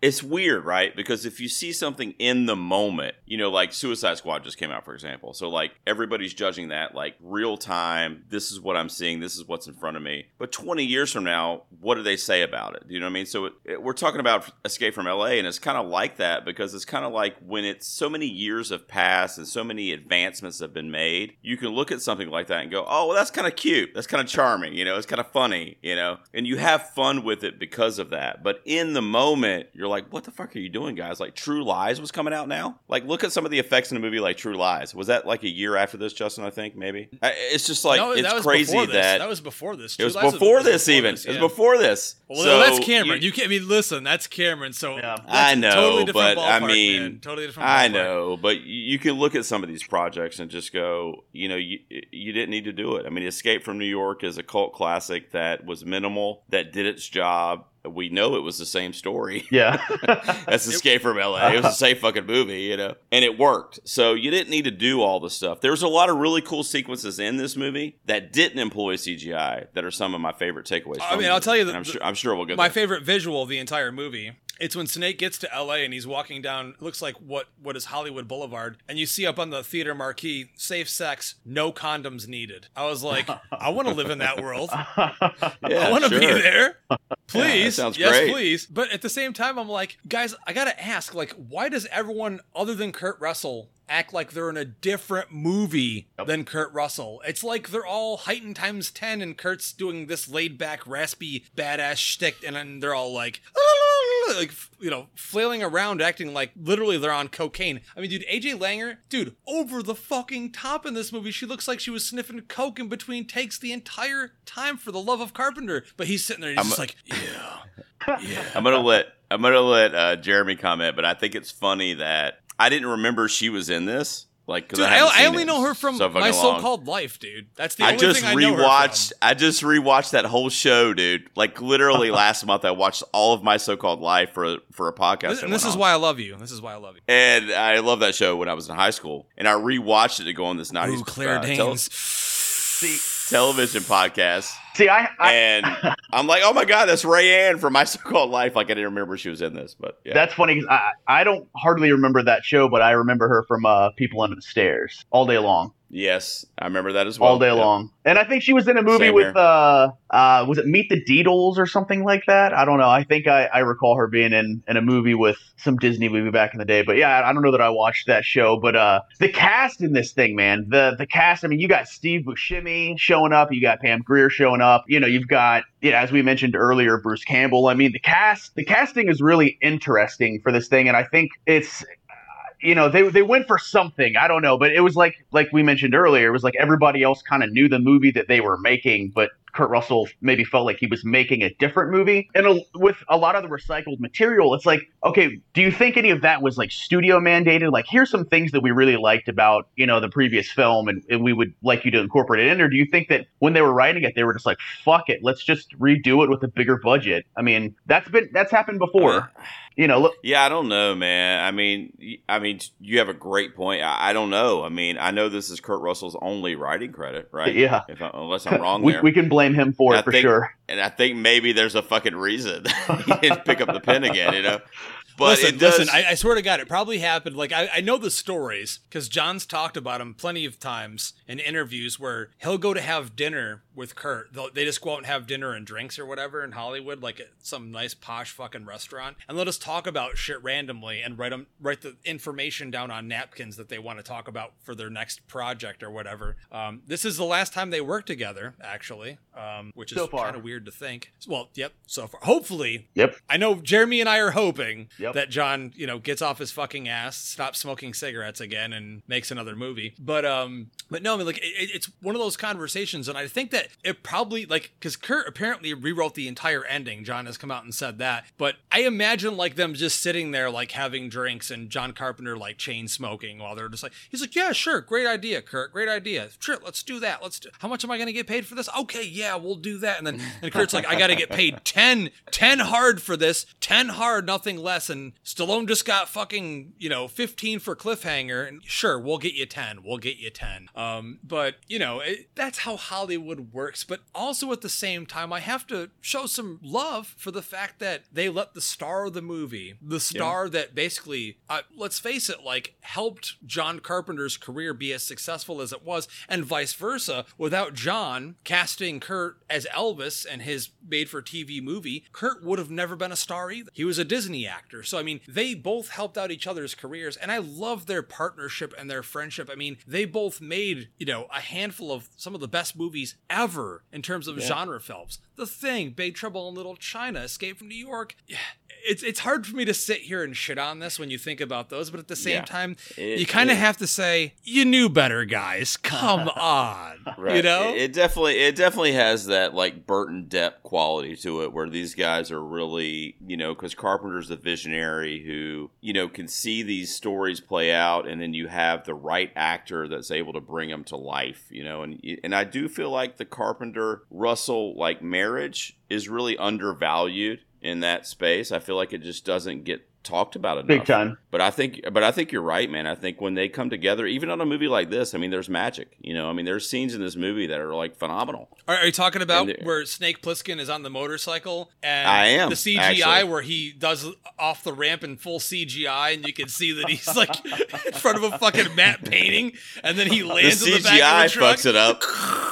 it's weird, right? Because if you see something in the moment, you know, like Suicide Squad just came out, for example. So, like, everybody's judging that, like, real time. This is what I'm seeing. This is what's in front of me. But 20 years from now, what do they say about it? Do you know what I mean? So, it, it- we're talking about Escape from LA, and it's kind of like that because it's kind of like when it's so many years have passed and so many advancements have been made, you can look at something like that and go, oh, well, that's kind of cute. That's kind of charming. You know, it's kind of funny, you know, and you have fun with it because of that. But in the moment, you're like, what the fuck are you doing, guys? Like, True Lies was coming out now. Like, look at some of the effects in a movie like True Lies. Was that like a year after this, Justin? I think maybe. It's just like, no, it's that crazy that. That was before this. it was True Lies before was this, before even. this, It was before this. Well, So that's Cameron. you- You, can't. I mean, listen, that's Cameron. So Yeah. that's I a know, totally different but I mean, man. totally different. I know, but you- you can look at some of these projects and just go, you know, you you didn't need to do it. I mean, Escape from New York is a cult classic that was minimal, that did its job. We know it was the same story. yeah. [LAUGHS] [LAUGHS] That's Escape from LA. It was the same fucking movie, you know, and it worked. So you didn't need to do all the stuff. There's a lot of really cool sequences in this movie that didn't employ CGI that are some of my favorite takeaways. I from mean, it. I'll tell you And the- I'm sure I'm sure we'll get my there. favorite visual of the entire movie it's when snake gets to la and he's walking down looks like what what is hollywood boulevard and you see up on the theater marquee safe sex no condoms needed. I was like i want to live in that world. [LAUGHS] Yeah, i want to be there. [LAUGHS] Please. sounds yes great. please. But at the same time i'm like guys i gotta ask like why does everyone other than kurt russell act like they're in a different movie than Kurt Russell. It's like they're all heightened times 10 and Kurt's doing this laid back, raspy, badass shtick and then they're all like, [LAUGHS] like you know flailing around, acting like literally they're on cocaine. I mean, dude, AJ Langer, dude, over the fucking top in this movie. She looks like she was sniffing coke in between takes the entire time for the love of Carpenter. But he's sitting there, and he's I'm just a- like, yeah, yeah. [LAUGHS] I'm gonna let I'm gonna let uh, Jeremy comment, but I think it's funny that I didn't remember she was in this. Like, Dude, I, I seen only know her from so my long. so-called life, dude. That's the I only just thing I know her rewatched. from. I just rewatched that whole show, dude. Like literally [LAUGHS] last month, I watched all of my so-called life for a, for a podcast. This- and this is on. why I love you. This is why I love you. And I love that show when I was in high school, and I rewatched it to go on this '90s Ooh, Claire uh, Danes. television podcast. See, I, I And [LAUGHS] I'm like, oh my god, that's Rayanne from My So-Called Life. Like I didn't remember she was in this, but yeah. that's funny 'cause I, I don't hardly remember that show, but I remember her from uh, People Under the Stairs all day long, yes, I remember that as well. all day Yeah. long. And I think she was in a movie Same with uh, uh, was it Meet the Deedles or something like that? I don't know. I think I, I recall her being in in a movie with some Disney movie back in the day. But yeah, I don't know that I watched that show. But uh, the cast in this thing, man, the the cast. I mean, you got Steve Buscemi showing up, you got Pam Grier showing up. You know, you've got yeah, as we mentioned earlier, Bruce Campbell. I mean, the cast the casting is really interesting for this thing, and I think it's you know they they went for something. I don't know but it was like like we mentioned earlier it was like everybody else kind of knew the movie that they were making but kurt russell maybe felt like he was making a different movie. And a, with a lot of the recycled material it's like okay do you think any of that was like studio mandated? Like here's some things that we really liked about you know the previous film and, and we would like you to incorporate it in. Or do you think that when they were writing it they were just like fuck it let's just redo it with a bigger budget. I mean that's been that's happened before uh, you know look Yeah, I don't know, man. I mean, I mean, you have a great point. I, I don't know. I mean, I know this is Kurt Russell's only writing credit, right? Yeah. If I, unless I'm wrong [LAUGHS] we, there. we can blame him for I it for think- sure and I think maybe there's a fucking reason [LAUGHS] he didn't pick up the pen again, you know. [LAUGHS] But listen, it does. listen. I, I swear to God, it probably happened. Like I, I know the stories because John's talked about them plenty of times in interviews where he'll go to have dinner with Kurt. They'll, they just go out and have dinner and drinks or whatever in Hollywood, like at some nice posh fucking restaurant, and let us talk about shit randomly and write them write the information down on napkins that they want to talk about for their next project or whatever. Um, this is the last time they work together, actually, um, which is So kind of weird to think. Well, yep, so far. Hopefully, Yep. I know Jeremy and I are hoping Yep. that John, you know, gets off his fucking ass, stops smoking cigarettes again, and makes another movie. But um, but no, I mean, like it, it- it's one of those conversations, and I think that it probably like because Kurt apparently rewrote the entire ending. John has come out and said that, but I imagine like them just sitting there like having drinks and John Carpenter like chain smoking while they're just like, he's like, yeah, sure, great idea, Kurt, great idea, sure, let's do that. Let's do. How much am I gonna get paid for this? Okay, yeah, we'll do that. And then and Kurt's like, I gotta get paid [LAUGHS] 10, 10 hard for this, ten hard, nothing less. And Stallone just got fucking you know fifteen for cliffhanger, and sure, we'll get you ten, we'll get you ten. Um, but you know it, that's how Hollywood works. But also at the same time, I have to show some love for the fact that they let the star of the movie, the star that basically, uh, let's face it, like helped John Carpenter's career be as successful as it was, and vice versa. Without John casting Kurt as Elvis and his made-for-TV movie, Kurt would have never been a star either. He was a Disney actor, so I mean, they both helped out each other's careers, and I love their partnership and their friendship. I mean, they both made you know a handful of some of the best movies ever in terms of genre films. The Thing, Big Trouble in Little China, Escape from New York. Yeah, [SIGHS] It's it's hard for me to sit here and shit on this when you think about those, but at the same Yeah. time, It- you kind of have to say you knew better, guys. [LAUGHS] Come on, [LAUGHS] Right. you know. it, it definitely it definitely has that like Burton Depp quality to it, where these guys are really you know because Carpenter's a visionary who you know can see these stories play out, and then you have the right actor that's able to bring them to life, you know, and and I do feel like the Carpenter Russell like marriage is really undervalued in that space. I feel like it just doesn't get talked about enough. Big time. But I think, but I think you're right, man. I think when they come together, even on a movie like this, I mean, there's magic. You know, I mean, there's scenes in this movie that are like phenomenal. Are, are you talking about And the- where Snake Plissken is on the motorcycle and I am, the CGI actually. where he does off the ramp in full CGI and you can see that he's like [LAUGHS] in front of a fucking matte painting and then he The lands in the back CGI of the truck. fucks it up. [LAUGHS]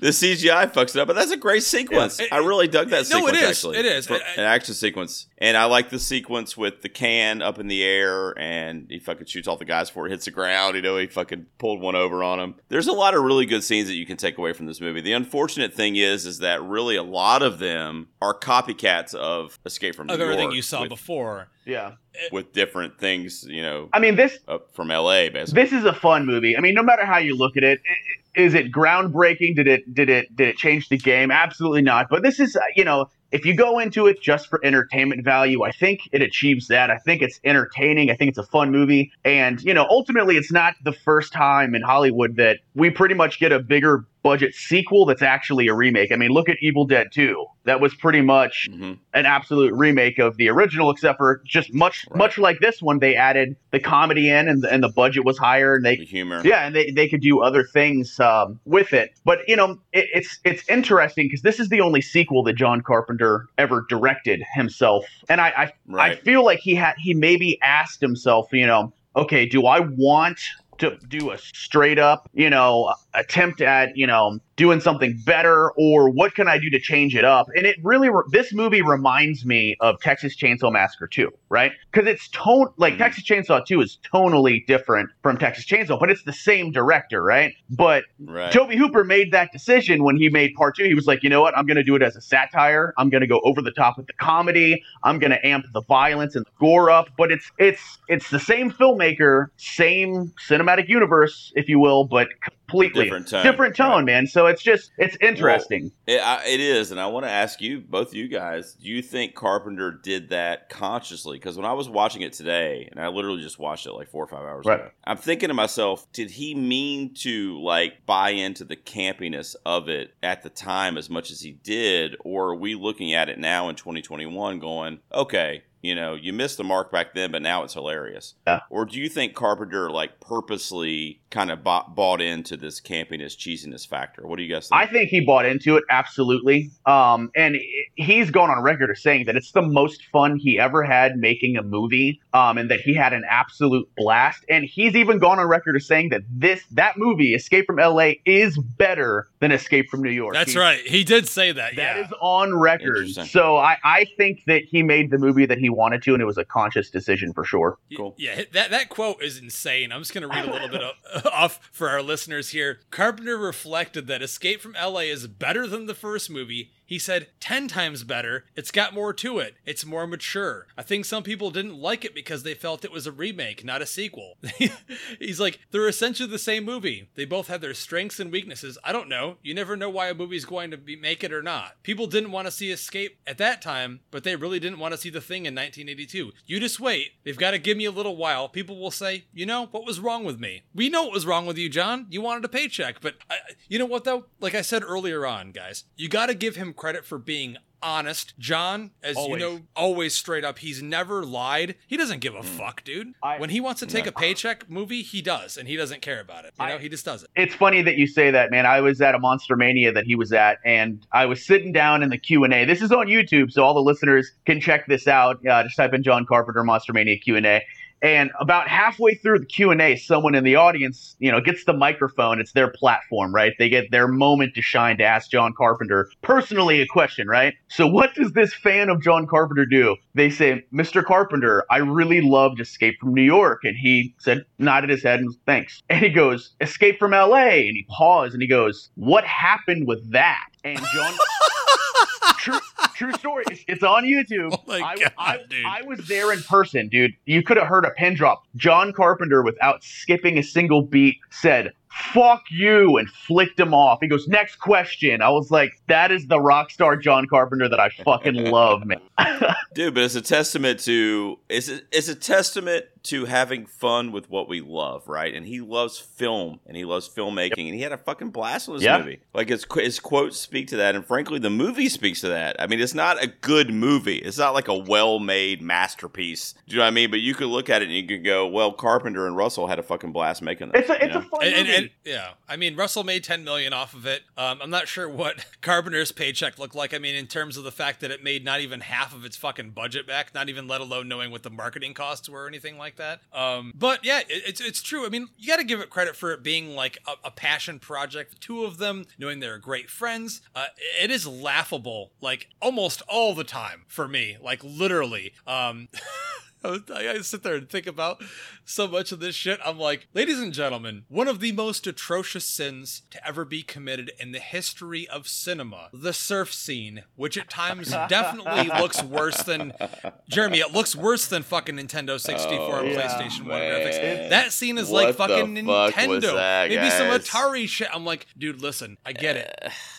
the CGI fucks it up, but that's a great sequence. Yeah. I really dug that it sequence. is. Actually, It is. For- I- an action sequence, and I like the sequence with the can up in the air, and he fucking shoots all the guys before it hits the ground. You know, he fucking pulled one over on him. There's a lot of really good scenes that you can take away from this movie. The unfortunate thing is, is that really a lot of them are copycats of Escape from New Of York. everything you saw with, before. Yeah. with different things. You know, I mean, this up from L.A. Basically. this is a fun movie. I mean, no matter how you look at it, i- is it groundbreaking? Did it did it did it change the game? Absolutely not. But this is uh, you know, if you go into it just for entertainment value, I think it achieves that. I think it's entertaining. I think it's a fun movie, and you know, ultimately, it's not the first time in Hollywood that we pretty much get a bigger budget sequel that's actually a remake. I mean, look at Evil Dead 2. That was pretty much hmm an absolute remake of the original, except for just much Right. much like this one, they added the comedy in, and the, and the budget was higher, and they The humor. yeah, and they, they could do other things um, with it. But you know, it, it's it's interesting because this is the only sequel that John Carpenter ever directed himself, and I I, I feel like he had he maybe asked himself, you know, okay, do I want to do a straight up, you know, attempt at, you know, doing something better or what can I do to change it up? And it really re- this movie reminds me of Texas Chainsaw Massacre 2, right? Cuz it's tone like Mhm. Texas Chainsaw 2 is tonally different from Texas Chainsaw, but it's the same director, right? But Right. Tobe Hooper made that decision when he made part two. He was like, you know what? I'm going to do it as a satire. I'm going to go over the top with the comedy. I'm going to amp the violence and the gore up. But it's it's it's the same filmmaker, same cinematic universe, if you will, but completely Different tone, different tone, right. man. So it's just it's interesting. It, I, it is, and I want to ask you, both you guys, do you think Carpenter did that consciously? Because when I was watching it today, and I literally just watched it like four or five hours Right. ago, I'm thinking to myself, did he mean to like buy into the campiness of it at the time as much as he did, or are we looking at it now in 2021 going, okay, you know, you missed the mark back then, but now it's hilarious. Yeah. Or do you think Carpenter like purposely kind of bought, bought into this campiness, cheesiness factor? What do you guys think? I think he bought into it absolutely. Um, and he's gone on record as saying that it's the most fun he ever had making a movie, um, and that he had an absolute blast. And he's even gone on record as saying that this that movie, Escape from L.A., is better than Escape from New York. That's He- right. He did say that. That yeah. is on record. So I, I think that he made the movie that he wanted to, and it was a conscious decision for sure. Cool. Yeah, that that quote is insane. I'm just going to read a little bit of, [LAUGHS] off for our listeners here. Carpenter reflected that Escape from LA is better than the first movie. He said 10 times better. It's got more to it. It's more mature. I think some people didn't like it because they felt it was a remake, not a sequel. [LAUGHS] He's like, they're essentially the same movie. They both have their strengths and weaknesses. I don't know. You never know why a movie's going to be, make it or not. People didn't want to see Escape at that time, but they really didn't want to see The Thing in 1982. You just wait. They've got to give me a little while. People will say, you know, what was wrong with me? We know what was wrong with you, John. You wanted a paycheck. But I, you know what, though? Like I said earlier on, guys, you got to give him credit for being honest. John, as Always. you know, always straight up. He's never lied. He doesn't give a fuck, dude. I- when he wants to take No. a paycheck movie, he does, and he doesn't care about it. You know, he just does it. It's funny that you say that, man. I was at a Monster Mania that he was at, and I was sitting down in the Q and A. This is on YouTube, so all the listeners can check this out. Uh, just type in John Carpenter Monster Mania Q and A. And about halfway through the Q and A, someone in the audience, you know, gets the microphone. It's their platform, right? They get their moment to shine to ask John Carpenter personally a question, right? So, what does this fan of John Carpenter do? They say, "Mr. Carpenter, I really loved Escape from New York," and he said, nodded his head and thanks. And he goes, "Escape from L.A." And he paused and he goes, "What happened with that?" And John. True, true story. It's, on YouTube. Oh I, God, I. I was there in person, dude. You could have heard a pin drop. John Carpenter, without skipping a single beat, said, fuck you, and flicked him off. He goes, next question. I was like, that is the rock star John Carpenter that I fucking [LAUGHS] love, man. [LAUGHS] Dude, but it's a testament to it's a, it's a testament to having fun with what we love, right? And he loves film and he loves filmmaking, and he had a fucking blast with this Yeah. movie. Like his his quotes speak to that, and frankly, the movie speaks to that. I mean, it's not a good movie. It's not like a well made masterpiece. Do you know what I mean? But you could look at it and you could go, well, Carpenter and Russell had a fucking blast making this. It's a, it's you a fun And, and, movie. and- yeah, I mean Russell made 10 million off of it. Um, I'm not sure what [LAUGHS] Carpenter's paycheck looked like. I mean, in terms of the fact that it made not even half of its fucking budget back, not even let alone knowing what the marketing costs were or anything like that. Um, but yeah, it, it's it's true. I mean, you got to give it credit for it being like a, a passion project. The two of them, knowing they're great friends, uh, it is laughable like almost all the time for me, like literally. Um, [LAUGHS] [LAUGHS] I was- I gotta sit there and think about so much of this shit. I'm like, ladies and gentlemen, one of the most atrocious sins to ever be committed in the history of cinema, the surf scene, which at times [LAUGHS] definitely looks worse than Jeremy. It looks worse than fucking Nintendo 64 and Oh, yeah, PlayStation 1 graphics. That scene is What like fucking fuck Nintendo, that, maybe some? Atari shit. I'm like, dude, listen, I get it. [SIGHS] [LAUGHS]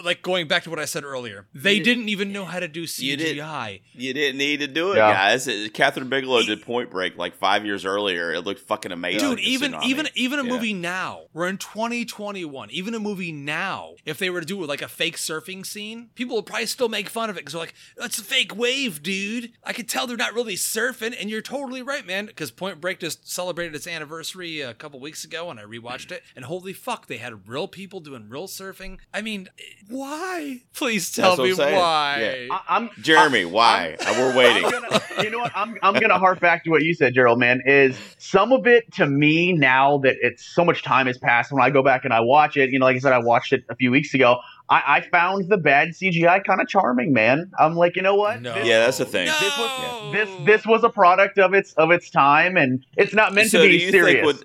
I, like going back to what I said earlier, they didn't even know how to do You did- CGI. You didn't need to do it, Yeah. guys. It- Kathryn Bigelow did Point Break like five years earlier. It looked fucking amazing. Dude, The even tsunami. even even a Yeah. movie now. We're in 2021. Even a movie now, if they were to do like a fake surfing scene, people would probably still make fun of it because they're like, "That's a fake wave, dude." I could tell they're not really surfing, and you're totally right, man. Because Point Break just celebrated its anniversary a couple weeks ago, and I rewatched it, and holy fuck, they had real people doing real surfing. I mean, why? Please tell That's what me I'm saying. why. I, I'm Jeremy, why? Uh, We're waiting. Gonna, you know what? I'm, I'm going to harp back to what you said, Gerald, man. Is some of it to me now that it's so much time has passed when I go back and I watch it, you know, like I said, I watched it a few weeks ago. I, I found the bad CGI kind of charming, man. I'm like, you know what? No. This, Yeah, that's the thing. No. This was- this this was a product of its of its time, and it's not meant So to be serious think with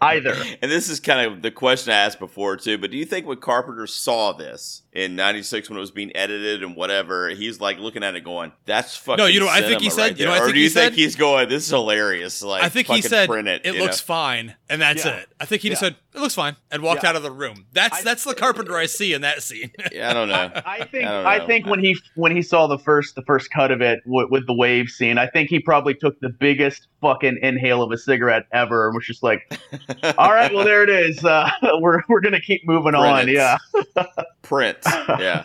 either. [LAUGHS] and this is kind of the question I asked before too, but do you think when Carpenter saw this in '96 when it was being edited and whatever, he's like looking at it going, "That's fucking." No, you know I think he cinema said? right You know there." what I or do you he think said? he's going, "This is hilarious"? Like, I think he said print it. it, looks know? fine, and that's Yeah. it. I think he just Yeah. said it looks fine and walked Yeah. out of the room. That's I- that's the carpenter I see in that scene. [LAUGHS] Yeah, I don't know. [LAUGHS] I think I don't I, think when he when he saw the first the first cut of it with, with the wave scene, I think he probably took the biggest fucking inhale of a cigarette ever and was just like, [LAUGHS] "All right, well there it is. Uh, we're we're gonna keep moving on." Credits. Yeah, [LAUGHS] Yeah.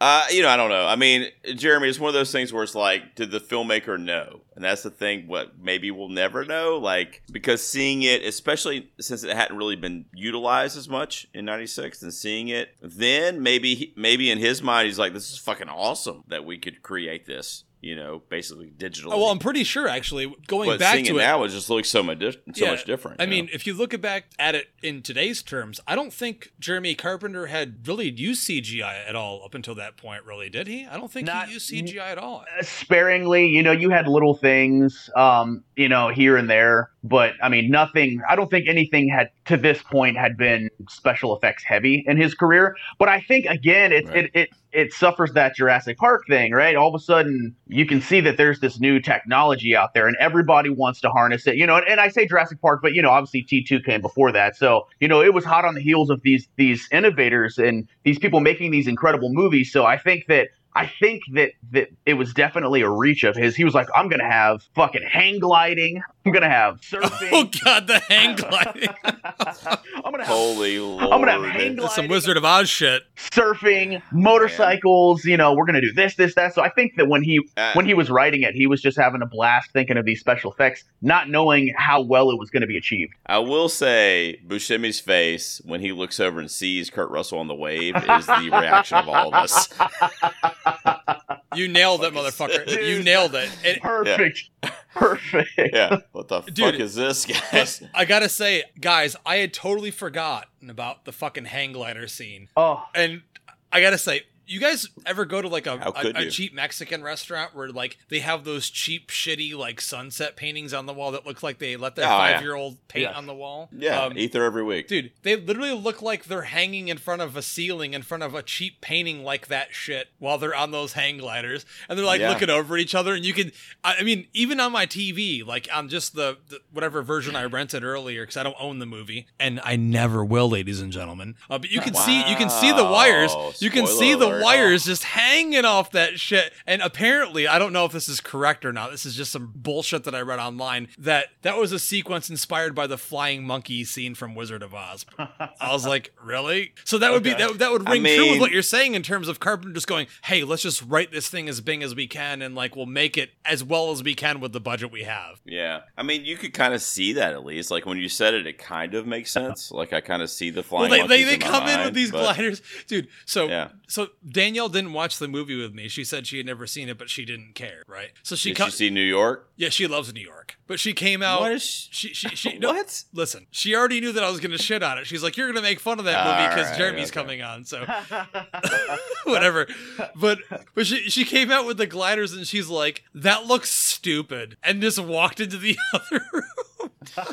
Uh, you know, I don't know. I mean, Jeremy, it's one of those things where it's like, did the filmmaker know? And that's the thing, what maybe we'll never know. Like, because seeing it, especially since it hadn't really been utilized as much in 96 and seeing it, then maybe, maybe in his mind, he's like, this is fucking awesome that we could create this, you know, basically digital. oh, well, I'm pretty sure actually going but back seeing to it it. now, it just looks so much, di- so Yeah, much different. I you mean, know? if you look back at it in today's terms, I don't think Jeremy Carpenter had really used CGI at all up until that point. Really, did he? I don't think Not- he used CGI at all. sparingly. You know, you had little things, um, you know, here and there, but I mean, nothing. I don't think anything had to this point had been special effects heavy in his career. But I think again, it Right. it, it it suffers that Jurassic Park thing, right? All of a sudden, you can see that there's this new technology out there, and everybody wants to harness it. You know, and, and I say Jurassic Park, but you know, obviously T two came before that, so you know, it was hot on the heels of these these innovators and these people making these incredible movies. So I think that I think that that it was definitely a reach of his. He was like, I'm gonna have fucking hang gliding. I'm gonna have surfing. Oh god, the hang [LAUGHS] gliding. I'm gonna have Holy Lord. I'm gonna have hang That's some Wizard of Oz shit. surfing, motorcycles. You know, we're gonna do this, this, that. So I think that when he Uh, when he was writing it, he was just having a blast thinking of these special effects, not knowing how well it was going to be achieved. I will say Buscemi's face when he looks over and sees Kurt Russell on the wave is the reaction of all of us. [LAUGHS] You nailed it, motherfucker. You nailed it. And Perfect, [LAUGHS] perfect. Yeah. What the Dude. fuck is this, guys? I gotta say, guys, I had totally forgotten about the fucking hang glider scene. Oh, And I gotta say, you guys ever go to like a, a, a cheap Mexican restaurant where like they have those cheap, shitty like sunset paintings on the wall that look like they let their Oh, yeah. five year old paint Yes. on the wall? Yeah, Um, ether every week. Dude, they literally look like they're hanging in front of a ceiling in front of a cheap painting like that shit while they're on those hang gliders. And they're like Yeah. looking over at each other. And you can, I I mean, even on my TV, like on just the, the whatever version I rented earlier, because I don't own the movie. And I never will, ladies and gentlemen. Uh, but you can see, you can see the wires. Wow. You can Spoiler see the alert. Wires just hanging off that shit. And apparently, I don't know if this is correct or not. This is just some bullshit that I read online. That that was a sequence inspired by the flying monkey scene from Wizard of Oz. [LAUGHS] I was like, really? So that would be that, that would I ring true with what you're saying in terms of Carpenter just going, hey, let's just write this thing as big as we can, and like we'll make it as well as we can with the budget we have. Yeah, I mean, you could kind of see that at least. Like when you said it, it kind of makes uh-huh. sense. Like I kind of see the Well, flying. they, they, they my come in with these but- gliders, dude. So Yeah. so Danielle didn't watch the movie with me. She said she had never seen it, but she didn't care, right? So she Did co- you see New York? yeah, she loves New York, but she came out. What is she? She she no, what? Listen, she already knew that I was going to shit on it. She's like, "You're going to make fun of that All movie because right, Jeremy's okay. coming on." So [LAUGHS] [LAUGHS] whatever. But but she she came out with the gliders and she's like, "That looks stupid," and just walked into the [LAUGHS] other room. [LAUGHS] and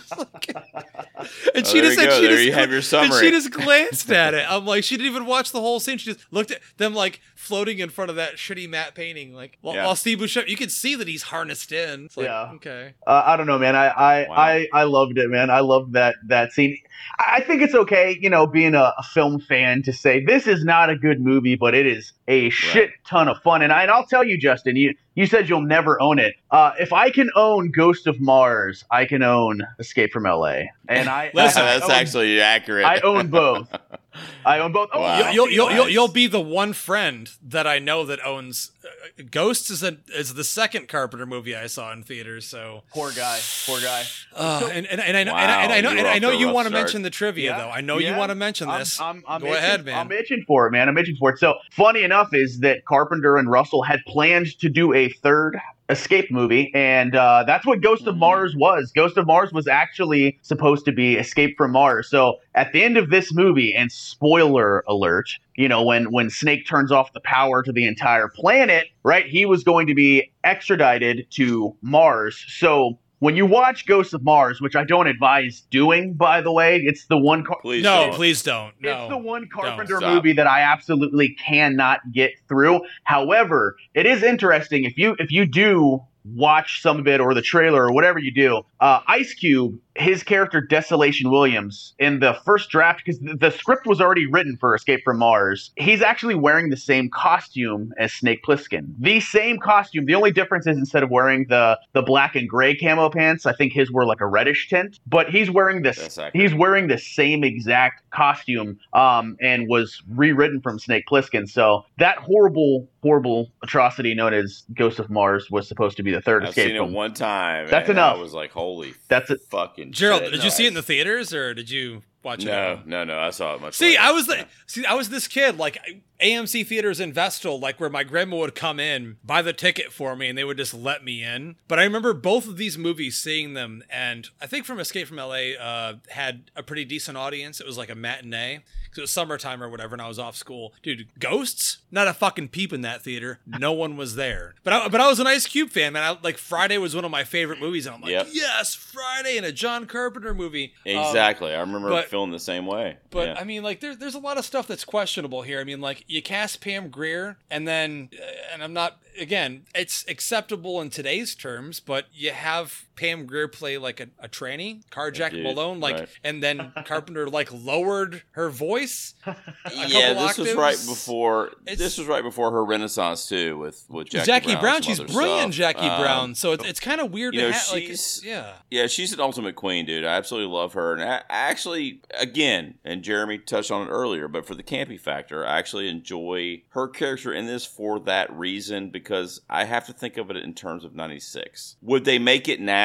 Oh, she there just you said go. she There just you have your [LAUGHS] and she just glanced at it. I'm like, she didn't even watch the whole scene. She just looked at them like floating in front of that shitty matte painting. Like while, Yeah. while Steve Buscemi, you can see that he's harnessed in. It's like, Yeah. okay. Uh, I don't know, man. I I, Wow. I I loved it, man. I loved that that scene. I I think it's okay, you know, being a, a film fan to say this is not a good movie, but it is a shit ton of fun. And, I, and I'll tell you, Justin, you you said you'll never own it. Uh, if I can own Ghost of Mars, I can own Escape from L.A. And I [LAUGHS] Listen, I that's own- actually accurate. I own both. [LAUGHS] I own both. Oh, Wow. You'll, you'll, you'll, Nice. you'll be the one friend that I know that owns uh, Ghosts is a, is the second Carpenter movie I saw in theaters. So, Poor guy. Poor guy. [SIGHS] uh, So- and, and, and I know, Wow, and I, and I know, you and were I off know to a you rough want to start. mention the trivia Yeah, though. I know you yeah. want to mention I'm- this. I'm, I'm Go itching, ahead, man. I'm itching for it, man. I'm itching for it. So funny enough is that Carpenter and Russell had planned to do a third escape movie, and uh, that's what Ghost of Mhm. Mars was. Ghost of Mars was actually supposed to be Escape from Mars. So at the end of this movie, and spoiler alert, you know when when Snake turns off the power to the entire planet, right? He was going to be extradited to Mars. So. When you watch Ghosts of Mars, which I don't advise doing, by the way, it's the one. Car- Please no, don't. please don't. it's the one Carpenter movie that I absolutely cannot get through. However, it is interesting if you if you do watch some of it or the trailer or whatever you do. Uh, Ice Cube, his character Desolation Williams, in the first draft because the, the script was already written for Escape from Mars. He's actually wearing the same costume as Snake Plissken. The same costume. The only difference is instead of wearing the the black and gray camo pants, I think his were like a reddish tint. But he's wearing this he's wearing the same exact costume um, and was rewritten from Snake Plissken. So that horrible, horrible atrocity known as Ghost of Mars was supposed to be the third I've escape seen it one time. That's enough. I was like, holy That's it. fucking Gerald, did you see it in the theaters or did you watch it? No, home? no, no. I saw it much. See, later. I was the Yeah. see, I was this kid like AMC theaters in Vestal, like where my grandma would come in, buy the ticket for me, and they would just let me in. But I remember both of these movies, seeing them, and I think from Escape from LA uh, had a pretty decent audience. It was like a matinee because it was summertime or whatever, and I was off school. Dude, Ghosts, not a fucking peep in that theater. No one was there. But I, but I was an Ice Cube fan, man. I, like Friday was one of my favorite movies, and I'm like, Yep. yes, Friday in a John Carpenter movie. Um, Exactly. I remember but- feeling the same way. but yeah. I mean, like, there, there's a lot of stuff that's questionable here. I mean, like, you cast Pam Grier, and then, uh, and I'm not, again, it's acceptable in today's terms, but you have Pam Grier play like a, a tranny, Carjack dude, Malone, like, right. and then [LAUGHS] Carpenter like lowered her voice. yeah, couple this was right before. It's- this was right before her renaissance too, with with Jackie, Jackie, Brown. Brown, she's brilliant, stuff. Jackie Um, Brown. So it's, it's kind of weird you to know, have, like, she's- yeah. Yeah, she's an ultimate queen, dude. I absolutely love her, and I, I actually, again, and Jeremy touched on it earlier, but for the campy factor, I actually enjoy her character in this for that reason because I have to think of it in terms of '96. Would they make it now?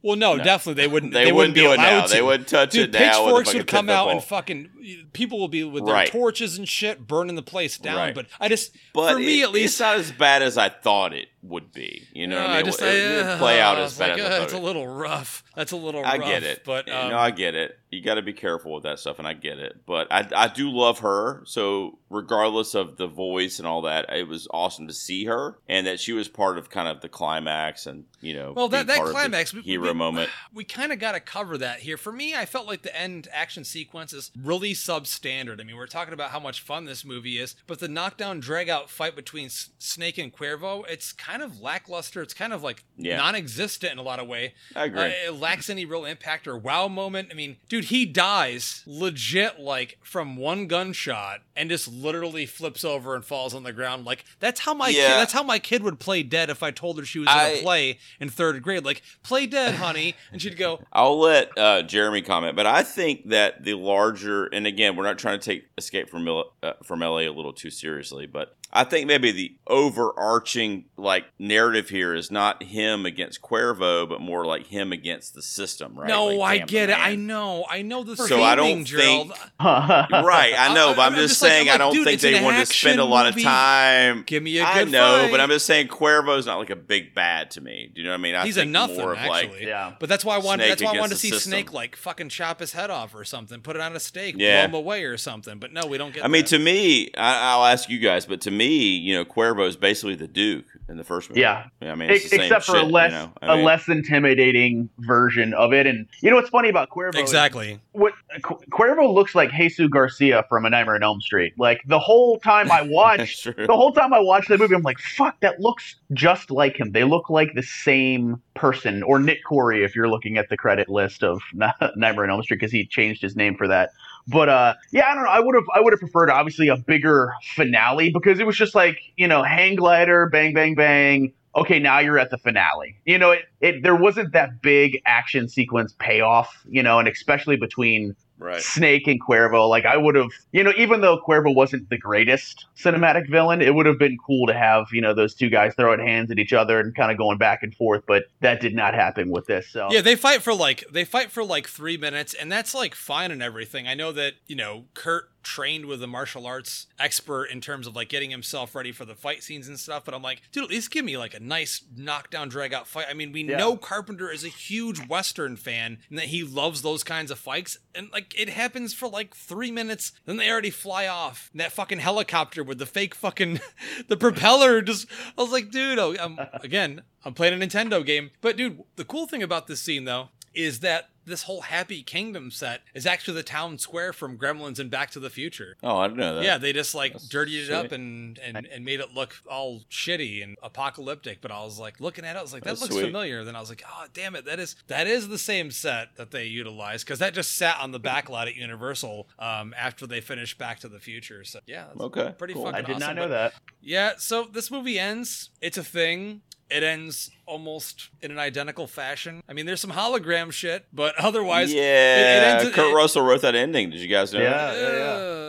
Well, no, No. definitely they wouldn't. They, They, wouldn't be do it now. To. They wouldn't touch Dude, it now. pitchforks would come out and fucking people will be with their Right. torches and shit burning the place down. Right. But I just, But for me at least, it's not as bad as I thought it would be. You know, what I mean, just it, it uh, play out as bad like, as uh, It's a little rough. That's a little I rough. get it, but um, no, I get it. You got to be careful with that stuff, and I get it. But I, I do love her. So regardless of the voice and all that, it was awesome to see her, and that she was part of kind of the climax, and you know, well, that that climax we- hero we, moment. [SIGHS] We kind of got to cover that here. For me, I felt like the end action sequence is really substandard. I mean, we're talking about how much fun this movie is, but the knockdown drag out fight between S- Snake and Cuervo, it's kind of lackluster. It's kind of like Yeah. non-existent in a lot of way. I agree. Uh, it lacks any real impact or wow moment. I mean, dude, he dies legit like from one gunshot and just literally flips over and falls on the ground. Like that's how my kid, that's how my kid would play dead if I told her she was gonna play in third grade. Like play dead, honey, and she'd go, [LAUGHS] I'll let uh, Jeremy comment, but I think that the larger, and again, we're not trying to take Escape from uh, from LA a little too seriously, but I think maybe the overarching like narrative here is not him against Cuervo, but more like him against the system, right? "No, Like, I damn, get it. I know, I know the So I don't Gerald. think- [LAUGHS] right, I know, but I'm, I'm just just saying I'm I don't dude, think they want to spend a lot movie. of time. Give me a good know, fight. but I'm just saying Cuervo's not like a big bad to me. Do you know what I mean? I He's a nothing, more of like actually. Yeah. But that's why I wanted. That's why I wanted to see system. Snake like fucking chop his head off or something, put it on a stake, Yeah. blow him away or something. But no, we don't get. I mean, to me, I, I'll ask you guys, but to me, you know, Cuervo is basically the Duke in the first movie. Yeah. I mean, it's Ex- the same except for shit, a less you know? I mean, a less intimidating version of it. And you know what's funny about Cuervo? exactly. What Cu- Cuervo looks like Jesus Garcia from A Nightmare on Elm Street. Like the whole time I [LAUGHS] That's watched, the whole time I watched that movie, I'm like, fuck, that looks just like him. They look like the same person. Or Nick Corri, if you're looking at the credit list of [LAUGHS] Nightmare on Elm Street, because he changed his name for that. But uh, yeah, I don't know. I would have, I would have preferred obviously a bigger finale because it was just like you know, hang glider, bang, bang, bang. Okay, now you're at the finale. You know, it, it there wasn't that big action sequence payoff. You know, and especially between right. Snake and Cuervo. Like I would have, you know, even though Cuervo wasn't the greatest cinematic villain, it would have been cool to have, you know, those two guys throwing hands at each other and kind of going back and forth. But that did not happen with this. So Yeah, they fight for like they fight for like three minutes, and that's like fine and everything. I know that you know Kurt trained with a martial arts expert in terms of like getting himself ready for the fight scenes and stuff. But I'm like, dude, at least give me like a nice knockdown, drag out fight. I mean, we Yeah. know Carpenter is a huge Western fan and that he loves those kinds of fights, and like it happens for like three minutes, then they already fly off. And that fucking helicopter with the fake fucking [LAUGHS] the propeller just. I was like, dude, oh, I'm, um, [LAUGHS] again, I'm playing a Nintendo game. But dude, the cool thing about this scene though is that this whole Happy Kingdom set is actually the town square from Gremlins and Back to the Future. Oh, I didn't know that. Yeah, they just like That's dirtied it up and, and and made it look all shitty and apocalyptic. But I was like looking at it, I was like, that That's looks sweet. familiar. Then I was like, oh damn it, that is that is the same set that they utilized because that just sat on the back lot at Universal um, after they finished Back to the Future. So yeah, Okay, pretty cool. fucking I did awesome. not know But- that. yeah, so this movie ends. It's a thing. It ends almost in an identical fashion. I mean, there's some hologram shit, but [LAUGHS] otherwise, yeah. ends- Kurt it- Russell wrote that ending. Did you guys know? Yeah. that? Uh, Yeah.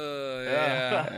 Yeah.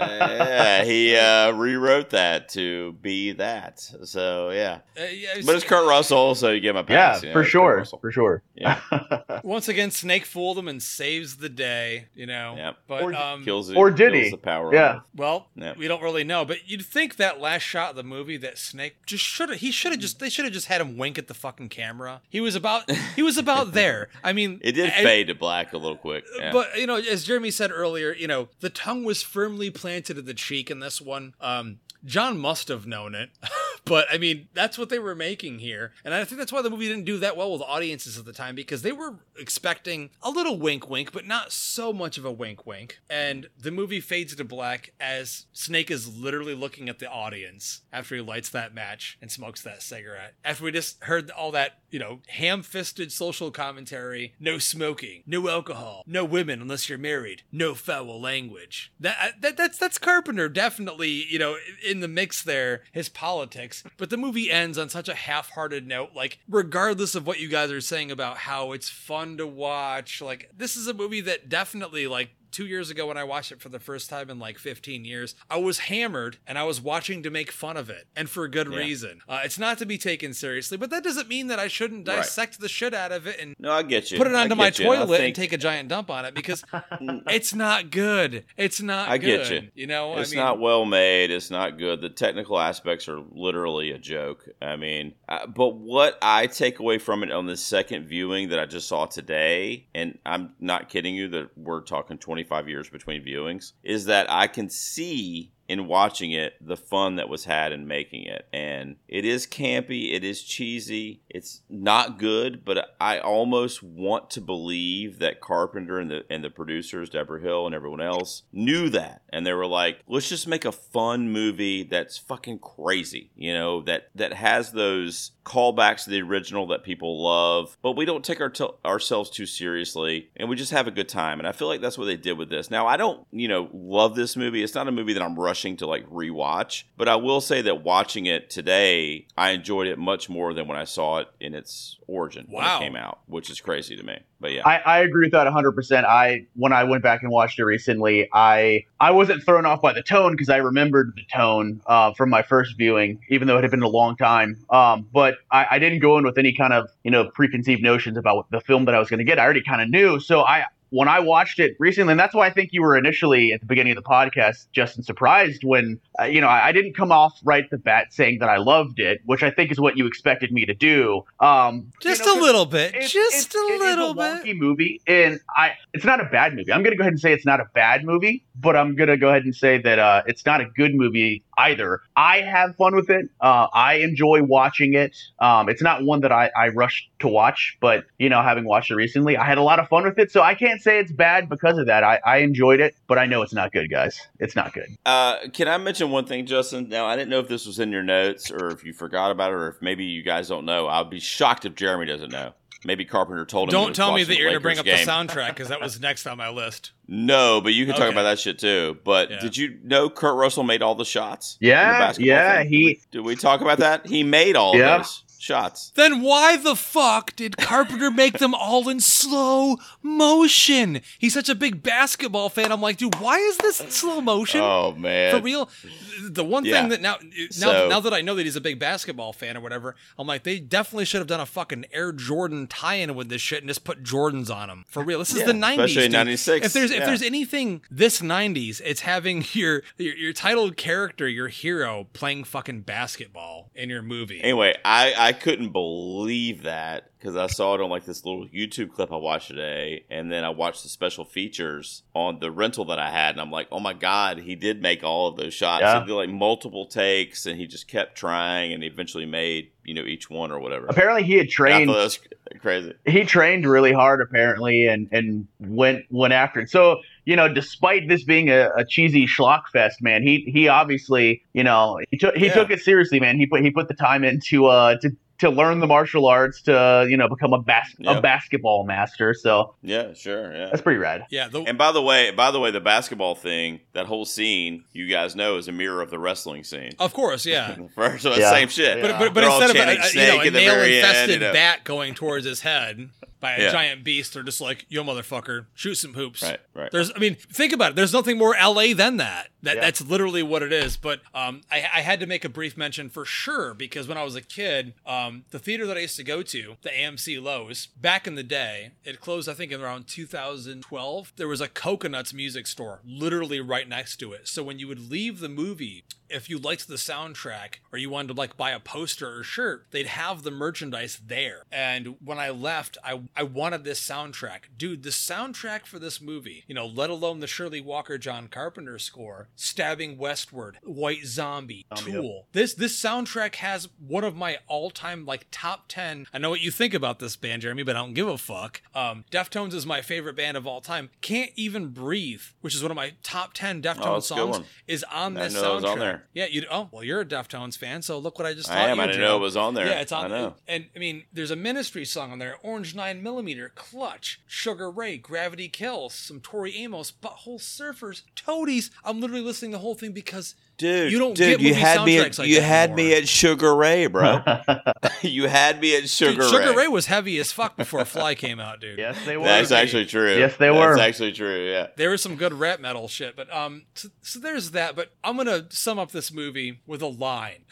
yeah, [LAUGHS] he uh, rewrote that to be that. So yeah, Uh, yeah, but it's Kurt Russell, so you give him a Yeah, pass. you know, for it's Kurt sure, for sure. Yeah. [LAUGHS] Once again, Snake fooled him and saves the day. You know. Yep. But Or um, Kills it, Or did kills he? The power. Yeah. of- well, Yeah. we don't really know. But you'd think that last shot of the movie that Snake just should have. He should have just. They should have just had him wink at the fucking camera. He was about. He was about [LAUGHS] there. I mean, It did I- fade to black a little quick. Yeah. But you know, as Jeremy said earlier, you know, the tongue was firmly planted in the cheek in this one. Um, John must have known it, [LAUGHS] [LAUGHS] but I mean, that's what they were making here, and I think that's why the movie didn't do that well with audiences at the time because they were expecting a little wink, wink, but not so much of a wink, wink. And the movie fades to black as Snake is literally looking at the audience after he lights that match and smokes that cigarette. After we just heard all that, you know, ham-fisted social commentary, no smoking, no alcohol, no women unless you're married, no foul language. That, that that's that's Carpenter definitely, you know, in the mix there, his politics. But the movie ends on such a half-hearted note, like regardless of what you guys are saying about how it's fun to watch, like this is a movie that definitely like two years ago when I watched it for the first time in like 15 years, I was hammered and I was watching to make fun of it and for a good Yeah. reason. Uh, it's not to be taken seriously, but that doesn't mean that I shouldn't Right. dissect the shit out of it and no, I get you. put it I onto my you. I toilet and take a giant dump on it because [LAUGHS] it's not good. It's not I good. get you. You know, It's I mean, not well made. It's not good. The technical aspects are literally a joke. I mean, uh, but what I take away from it on the second viewing that I just saw today, and I'm not kidding you that we're talking 25 years between viewings, is that I can see in watching it the fun that was had in making it. And it is campy, it is cheesy, it's not good, but I almost want to believe that Carpenter and the and the producers, Debra Hill and everyone else, knew that. And they were like, let's just make a fun movie that's fucking crazy, you know, that that has those callbacks to the original that people love, but we don't take our t- ourselves too seriously and we just have a good time. And I feel like that's what they did with this. Now, I don't, you know, love this movie. It's not a movie that I'm rushing to like rewatch, but I will say that watching it today, I enjoyed it much more than when I saw it in its origin when Wow. it came out, which is crazy to me. But yeah. I, I agree with that 100%. I when I went back and watched it recently, I I wasn't thrown off by the tone because I remembered the tone uh, from my first viewing, even though it had been a long time. Um, but I, I didn't go in with any kind of you know preconceived notions about the film that I was going to get. I already kind of knew, so I. When I watched it recently, and that's why I think you were initially at the beginning of the podcast, Justin, surprised when uh, you know I, I didn't come off right the bat saying that I loved it, which I think is what you expected me to do. Um, you Just know, a little bit. it's- Just it's- a it little a bit. movie, and I it's not a bad movie. I'm gonna go ahead and say it's not a bad movie, but I'm gonna go ahead and say that uh, it's not a good movie either. I have fun with it. Uh, I enjoy watching it. Um, it's not one that I, I rush to watch, but you know, having watched it recently, I had a lot of fun with it. So I can't say it's bad because of that. I, I enjoyed it, but I know it's not good, guys. It's not good. Uh, can I mention one thing, Justin? Now, I didn't know if this was in your notes or if you forgot about it or if maybe you guys don't know. I'd be shocked if Jeremy doesn't know. Maybe Carpenter told him. Don't was tell me that you're going to bring up Lakers the soundtrack because that was [LAUGHS] next on my list. No, but you can talk Okay. about that shit too. But Yeah. did you know Kurt Russell made all the shots? in the Yeah, yeah, thing? he- Did we, did we talk about that? He made all Yeah. of those shots. Then why the fuck did Carpenter make them all in slow motion? He's such a big basketball fan. I'm like, dude, why is this slow motion? Oh man, For real, the one Yeah. thing that now, now, So- now that I know that he's a big basketball fan or whatever, I'm like, they definitely should have done a fucking Air Jordan tie-in with this shit and just put Jordans on them. For real, this is Yeah, the '90s. especially dude. 96, If there's if yeah. there's anything this '90s, it's having [LAUGHS] your your, your titled character, your hero, playing fucking basketball in your movie. Anyway, I, I couldn't believe that because I saw it on like this little YouTube clip I watched today, and then I watched the special features on the rental that I had, and I'm like, oh my god, he did make all of those shots. Yeah. He did like multiple takes, and he just kept trying, and eventually made you know each one or whatever. Apparently, he had trained. that was crazy. he trained really hard apparently and and went went after it so you know despite this being a, a cheesy schlock fest man he he obviously you know he took he Yeah. took it seriously man he put he put the time into uh to to learn the martial arts to you know become a bas- Yeah. a basketball master so Yeah, sure, yeah. that's pretty rad yeah, the, And by the way, by the way, the basketball thing, that whole scene, you guys know, is a mirror of the wrestling scene. of course, yeah. [LAUGHS] First, so Yeah. same shit. But, but, but They're instead of a, a, you know, snake a the nail very end, infested you know. bat going towards his head by a Yeah. giant beast, they're just like, yo, motherfucker, shoot some hoops. Right, right. There's, I mean, think about it. There's nothing more LA than that. That Yeah. that's literally what it is. But um, I, I had to make a brief mention for sure because when I was a kid, um, the theater that I used to go to, the AMC Loews, back in the day, it closed I think in around 2012. There was a Coconuts music store literally right next to it. So when you would leave the movie, if you liked the soundtrack or you wanted to like buy a poster or shirt, they'd have the merchandise there. And when I left, I I wanted this soundtrack. Dude, the soundtrack for this movie, you know, let alone the Shirley Walker John Carpenter score, Stabbing Westward, White Zombie, Zombie, Tool. This this soundtrack has one of my all-time like top 10. I know what you think about this band, Jeremy, but I don't give a fuck. Um Deftones is my favorite band of all time. Can't Even Breathe, which is one of my top 10 Deftones Oh, that's a good songs, is on this didn't know it was soundtrack. on there. Yeah, you. Oh, well, you're a Deftones fan, so look what I just. I am. You, I didn't Joe. know it was on there. Yeah, it's on. I know. And I mean, there's a Ministry song on there: Orange Nine Millimeter, Clutch, Sugar Ray, Gravity Kills, some Tori Amos, Butthole Surfers, Toadies. I'm literally listening to the whole thing because Dude, You don't dude, get you movie had me at soundtracks like you that had me at Sugar Ray, bro. [LAUGHS] [LAUGHS] you had me at Sugar, dude, Sugar Ray. Ray was heavy as fuck before Fly [LAUGHS] came out, dude. yes they were That's actually true. Yes, they That's were. That's actually true. Yeah. There was some good rap metal shit, but um, so, so there's that. But I'm gonna sum up this movie with a line.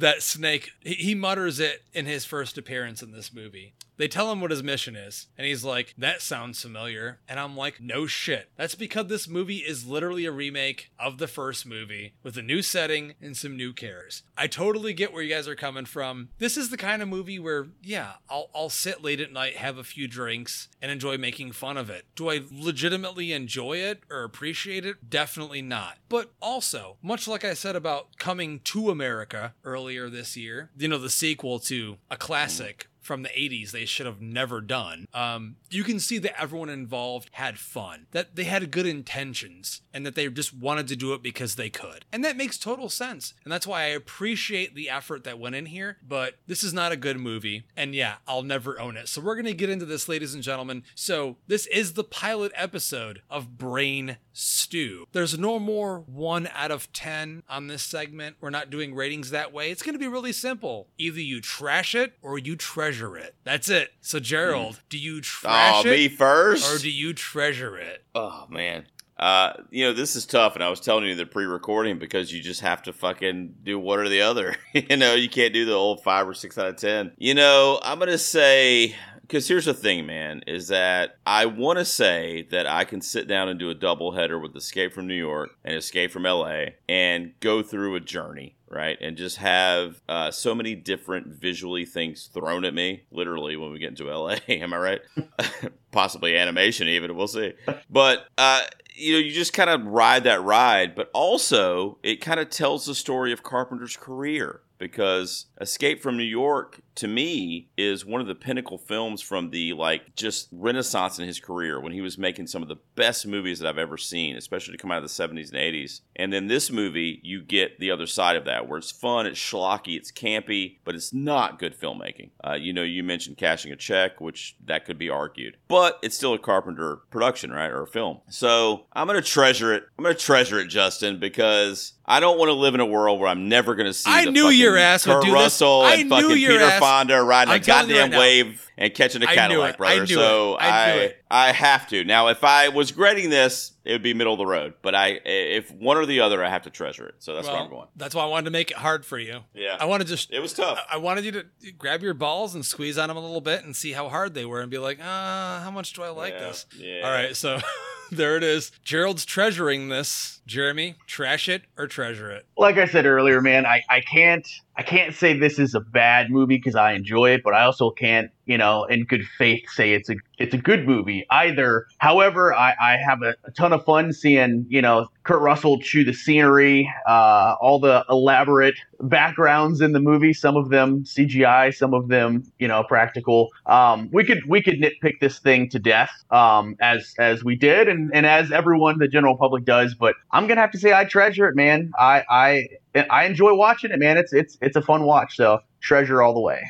That Snake, he, mutters it in his first appearance in this movie. They tell him what his mission is, and he's like, That sounds familiar. And I'm like, No shit. That's because this movie is literally a remake of the first movie with a new setting and some new cares. I totally get where you guys are coming from. This is the kind of movie where, yeah, I'll, I'll sit late at night, have a few drinks, and enjoy making fun of it. Do I legitimately enjoy it or appreciate it? Definitely not. But also, much like I said about Coming to America earlier this year, you know, the sequel to a classic from the 80s they should have never done. Um, you can see that everyone involved had fun, that they had good intentions, and that they just wanted to do it because they could. And that makes total sense. And that's why I appreciate the effort that went in here, but this is not a good movie. And yeah, I'll never own it. So we're going to get into this, ladies and gentlemen. So this is the pilot episode of Brain Stew. There's no more one out of 10 on this segment. We're not doing ratings that way. It's going to be really simple. Either you trash it or you treasure it. That's it. So, Gerald, do you trash Oh, me it first. or do you treasure it? Oh man. Uh, you know, this is tough, and I was telling you the pre-recording because you just have to fucking do one or the other. [LAUGHS] you know, you can't do the old five or six out of ten. You know, I'm gonna say because here's the thing, man, is that I want to say that I can sit down and do a double header with Escape from New York and Escape from LA and go through a journey right? And just have uh, so many different visually things thrown at me, literally, when we get into LA. [LAUGHS] Am I right? [LAUGHS] Possibly animation, even. We'll see. But, uh, you know, you just kind of ride that ride, but also it kind of tells the story of Carpenter's career because Escape from New York to me is one of the pinnacle films from the like just renaissance in his career when he was making some of the best movies that I've ever seen, especially to come out of the 70s and 80s. And then this movie, you get the other side of that where it's fun, it's schlocky, it's campy, but it's not good filmmaking. Uh, you know, you mentioned cashing a check, which that could be argued, but it's still a Carpenter production, right, or a film. So I'm gonna treasure it. I'm gonna treasure it, Justin, because I don't want to live in a world where I'm never going to see. I knew your ass would do this. Russell I and fucking Peter ass- Fonda riding a I'm goddamn right now. wave and catching a knew Cadillac, brother. I so. I I. I have to. Now, if I was grading this, it would be middle of the road. But I, if one or the other, I have to treasure it. So that's well, where I'm going. That's why I wanted to make it hard for you. Yeah. I wanted to just. It was tough. I wanted you to grab your balls and squeeze on them a little bit and see how hard they were and be like, ah, how much do I like Yeah, this? yeah. All right, so [LAUGHS] there it is. Gerald's treasuring this. Jeremy, trash it or treasure it? like I said earlier, man, I, I can't I can't say this is a bad movie because I enjoy it, but I also can't, you know, in good faith say it's a it's a good movie either. However, I, I have a, a ton of fun seeing, you know, Kurt Russell chew the scenery, uh, all the elaborate backgrounds in the movie, some of them CGI, some of them, you know, practical. Um, we could we could nitpick this thing to death, um, as as we did and, and as everyone the general public does, but I'm gonna have to say I treasure it, man. I I I enjoy watching it, man. It's it's it's a fun watch, so treasure all the way.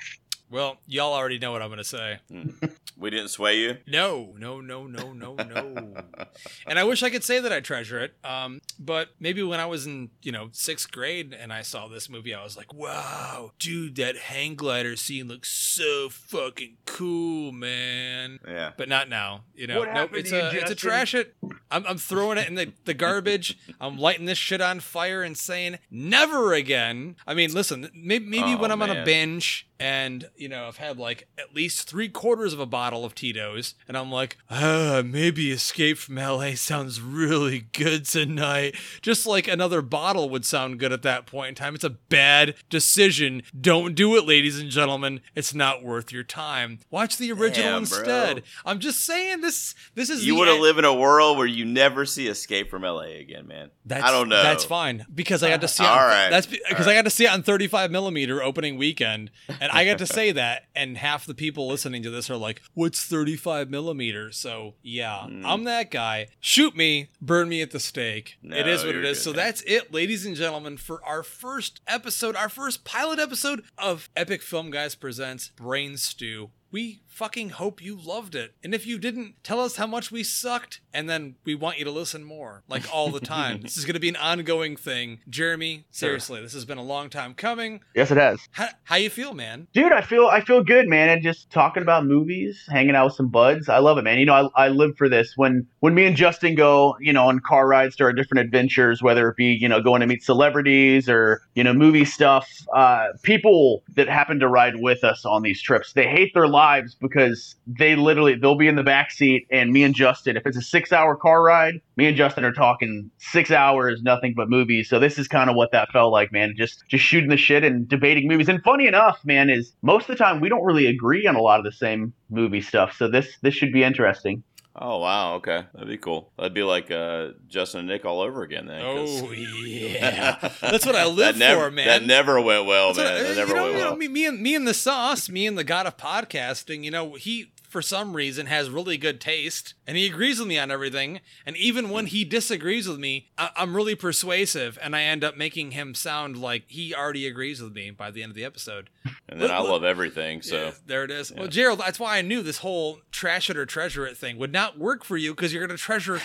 Well, y'all already know what I'm going to say. [LAUGHS] We didn't sway you. No, no, no, no, no, no. and I wish I could say that I treasure it. Um, but maybe when I was in, you know, sixth grade and I saw this movie, I was like, wow, dude, that hang glider scene looks so fucking cool, man. Yeah. But not now, you know. What nope, happened it's to you, a it's a Justin? trash it. I'm, I'm throwing it in the, the garbage. I'm lighting this shit on fire and saying never again. I mean, listen, maybe, maybe Oh, when I'm on a man. binge and you know I've had like at least three quarters of a bottle of Tito's, and I'm like, ah, maybe Escape from LA sounds really good tonight. Just like another bottle would sound good at that point in time. It's a bad decision. Don't do it, ladies and gentlemen. It's not worth your time. Watch the original Damn, bro. instead. I'm just saying this. This is You want to live in a world where you never see Escape from LA again, man. That's, I don't know. That's fine because I got to see. It on, right. That's because I got to see it on 35 millimeter opening weekend, and I got to say that, and half the people listening to this are like, "What's 35 millimeter?" So yeah, Hmm. I'm that guy. Shoot me, burn me at the stake. No, it is what it is. good, So that's it, ladies and gentlemen, for our first episode, our first pilot episode of Epic Film Guys presents Brain Stew. we fucking hope you loved it. And if you didn't, tell us how much we sucked, and then we want you to listen more, like all the time. [LAUGHS] this is going to be an ongoing thing. Jeremy, seriously, this has been a long time coming. Yes, it has. How, how you feel, man? Dude, I feel I feel good, man. And just talking about movies, hanging out with some buds, I love it, man. You know, I, I live for this. When when me and Justin go, you know, on car rides to our different adventures, whether it be you know going to meet celebrities or you know movie stuff, uh, people that happen to ride with us on these trips, they hate their lives because they literally they'll be in the back seat, and me and Justin, if it's a six hour car ride, me and Justin are talking six hours, nothing but movies. So this is kind of what that felt like, man. Just just shooting the shit and debating movies. And funny enough, man, is most of the time we don't really agree on a lot of the same movie stuff. So this this should be interesting. Oh wow, okay, that'd be cool. That'd be like uh, Justin and Nick all over again. then. Oh [LAUGHS] yeah, that's what I live never, for, man. That never went well, That's man. I- that you never know, went you know, well. me, me and me and the sauce, me and the god of podcasting. You know, he for some reason has really good taste, and he agrees with me on everything. And even when he disagrees with me, I- I'm really persuasive, and I end up making him sound like he already agrees with me by the end of the episode. and then I Look- love everything. So Yeah, there it is. Well, Gerald, that's why I knew this whole trash it or treasure it thing would not work for you because you're going to treasure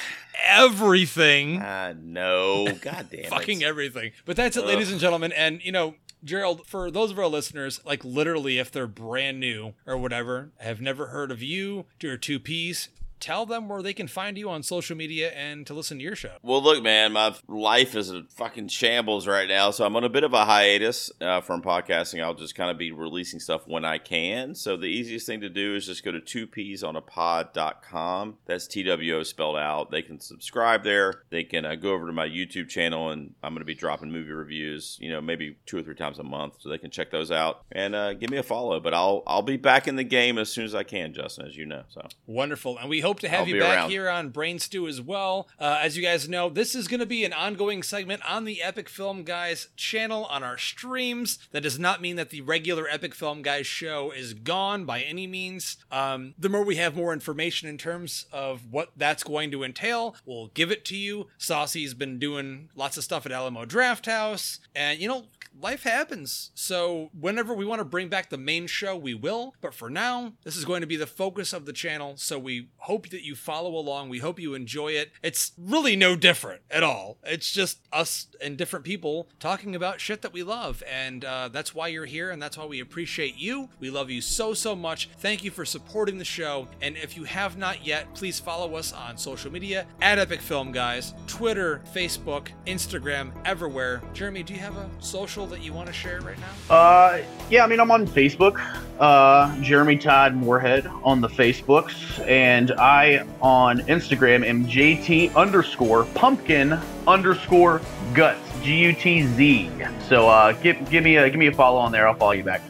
everything. ah, no, god damn fucking everything. But that's it, ladies and gentlemen. And you know, Gerald, for those of our listeners, like literally, if they're brand new or whatever, have never heard of you your two P's, tell them where they can find you on social media and to listen to your show. Well, look, man, my life is a fucking shambles right now, so I'm on a bit of a hiatus uh, from podcasting. I'll just kind of be releasing stuff when I can. So the easiest thing to do is just go to two peas on a pod.com. That's T W O spelled out. They can subscribe there. They can uh, go over to my YouTube channel, and I'm going to be dropping movie reviews. You know, maybe two or three times a month, so they can check those out and uh, give me a follow. But I'll I'll be back in the game as soon as I can, Justin, as you know. So Wonderful. And we hope to have I'll you back around. here on Brain Stew as well. Uh, as you guys know, this is going to be an ongoing segment on the Epic Film Guys channel on our streams. That does not mean that the regular Epic Film Guys show is gone by any means. Um, the more we have more information in terms of what that's going to entail, we'll give it to you. Saucy's been doing lots of stuff at Alamo Drafthouse. And, you know, life happens. So whenever we want to bring back the main show, we will. But for now, this is going to be the focus of the channel. So we hope that you follow along. We hope you enjoy it. It's really no different at all. It's just us and different people talking about shit that we love. And uh, that's why you're here. And that's why we appreciate you. We love you so, so much. Thank you for supporting the show. And if you have not yet, please follow us on social media at Epic Film Guys, Twitter, Facebook, Instagram, everywhere. Jeremy, do you have a social that you want to share right now? Uh, yeah, I mean, I'm on Facebook, uh, Jeremy Todd Moorhead on the Facebooks, and I on Instagram am JT underscore pumpkin underscore guts G U T Z. So uh, give give me a give me a follow on there. I'll follow you back.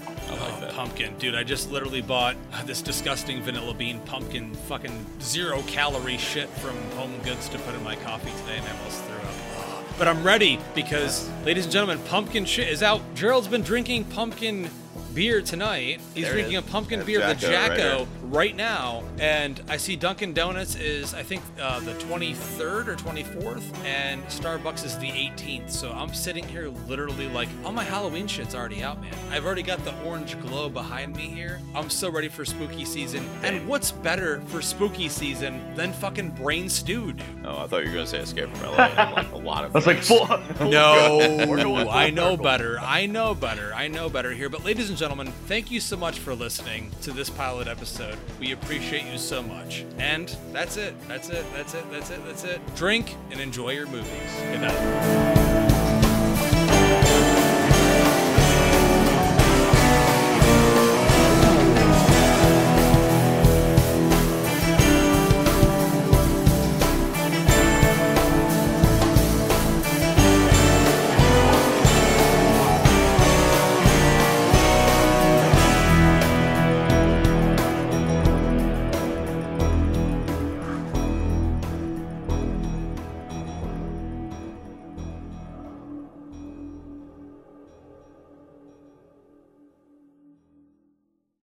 Pumpkin, dude! I just literally bought this disgusting vanilla bean pumpkin, fucking zero calorie shit from Home Goods to put in my coffee today, and I almost threw up. But I'm ready because, ladies and gentlemen, pumpkin shit is out. Gerald's been drinking pumpkin beer tonight. He's There drinking a pumpkin That's beer, the Jacko right Jacko, here. Right, now, and I see Dunkin' Donuts is I think uh, the 23rd or 24th, and Starbucks is the 18th. So I'm sitting here literally like all my Halloween shit's already out, man. I've already got the orange glow behind me here. I'm so ready for spooky season. And what's better for spooky season than fucking brain stew, dude? Oh, I thought you were going to say Escape from LA. I'm like a lot of. [LAUGHS] That's like things. full. No, [LAUGHS] We're going full I know better. I know better. I know better here. But, ladies and gentlemen, thank you so much for listening to this pilot episode. We appreciate you so much. And that's it. That's it. That's it. That's it. That's it. Drink and enjoy your movies. Good night.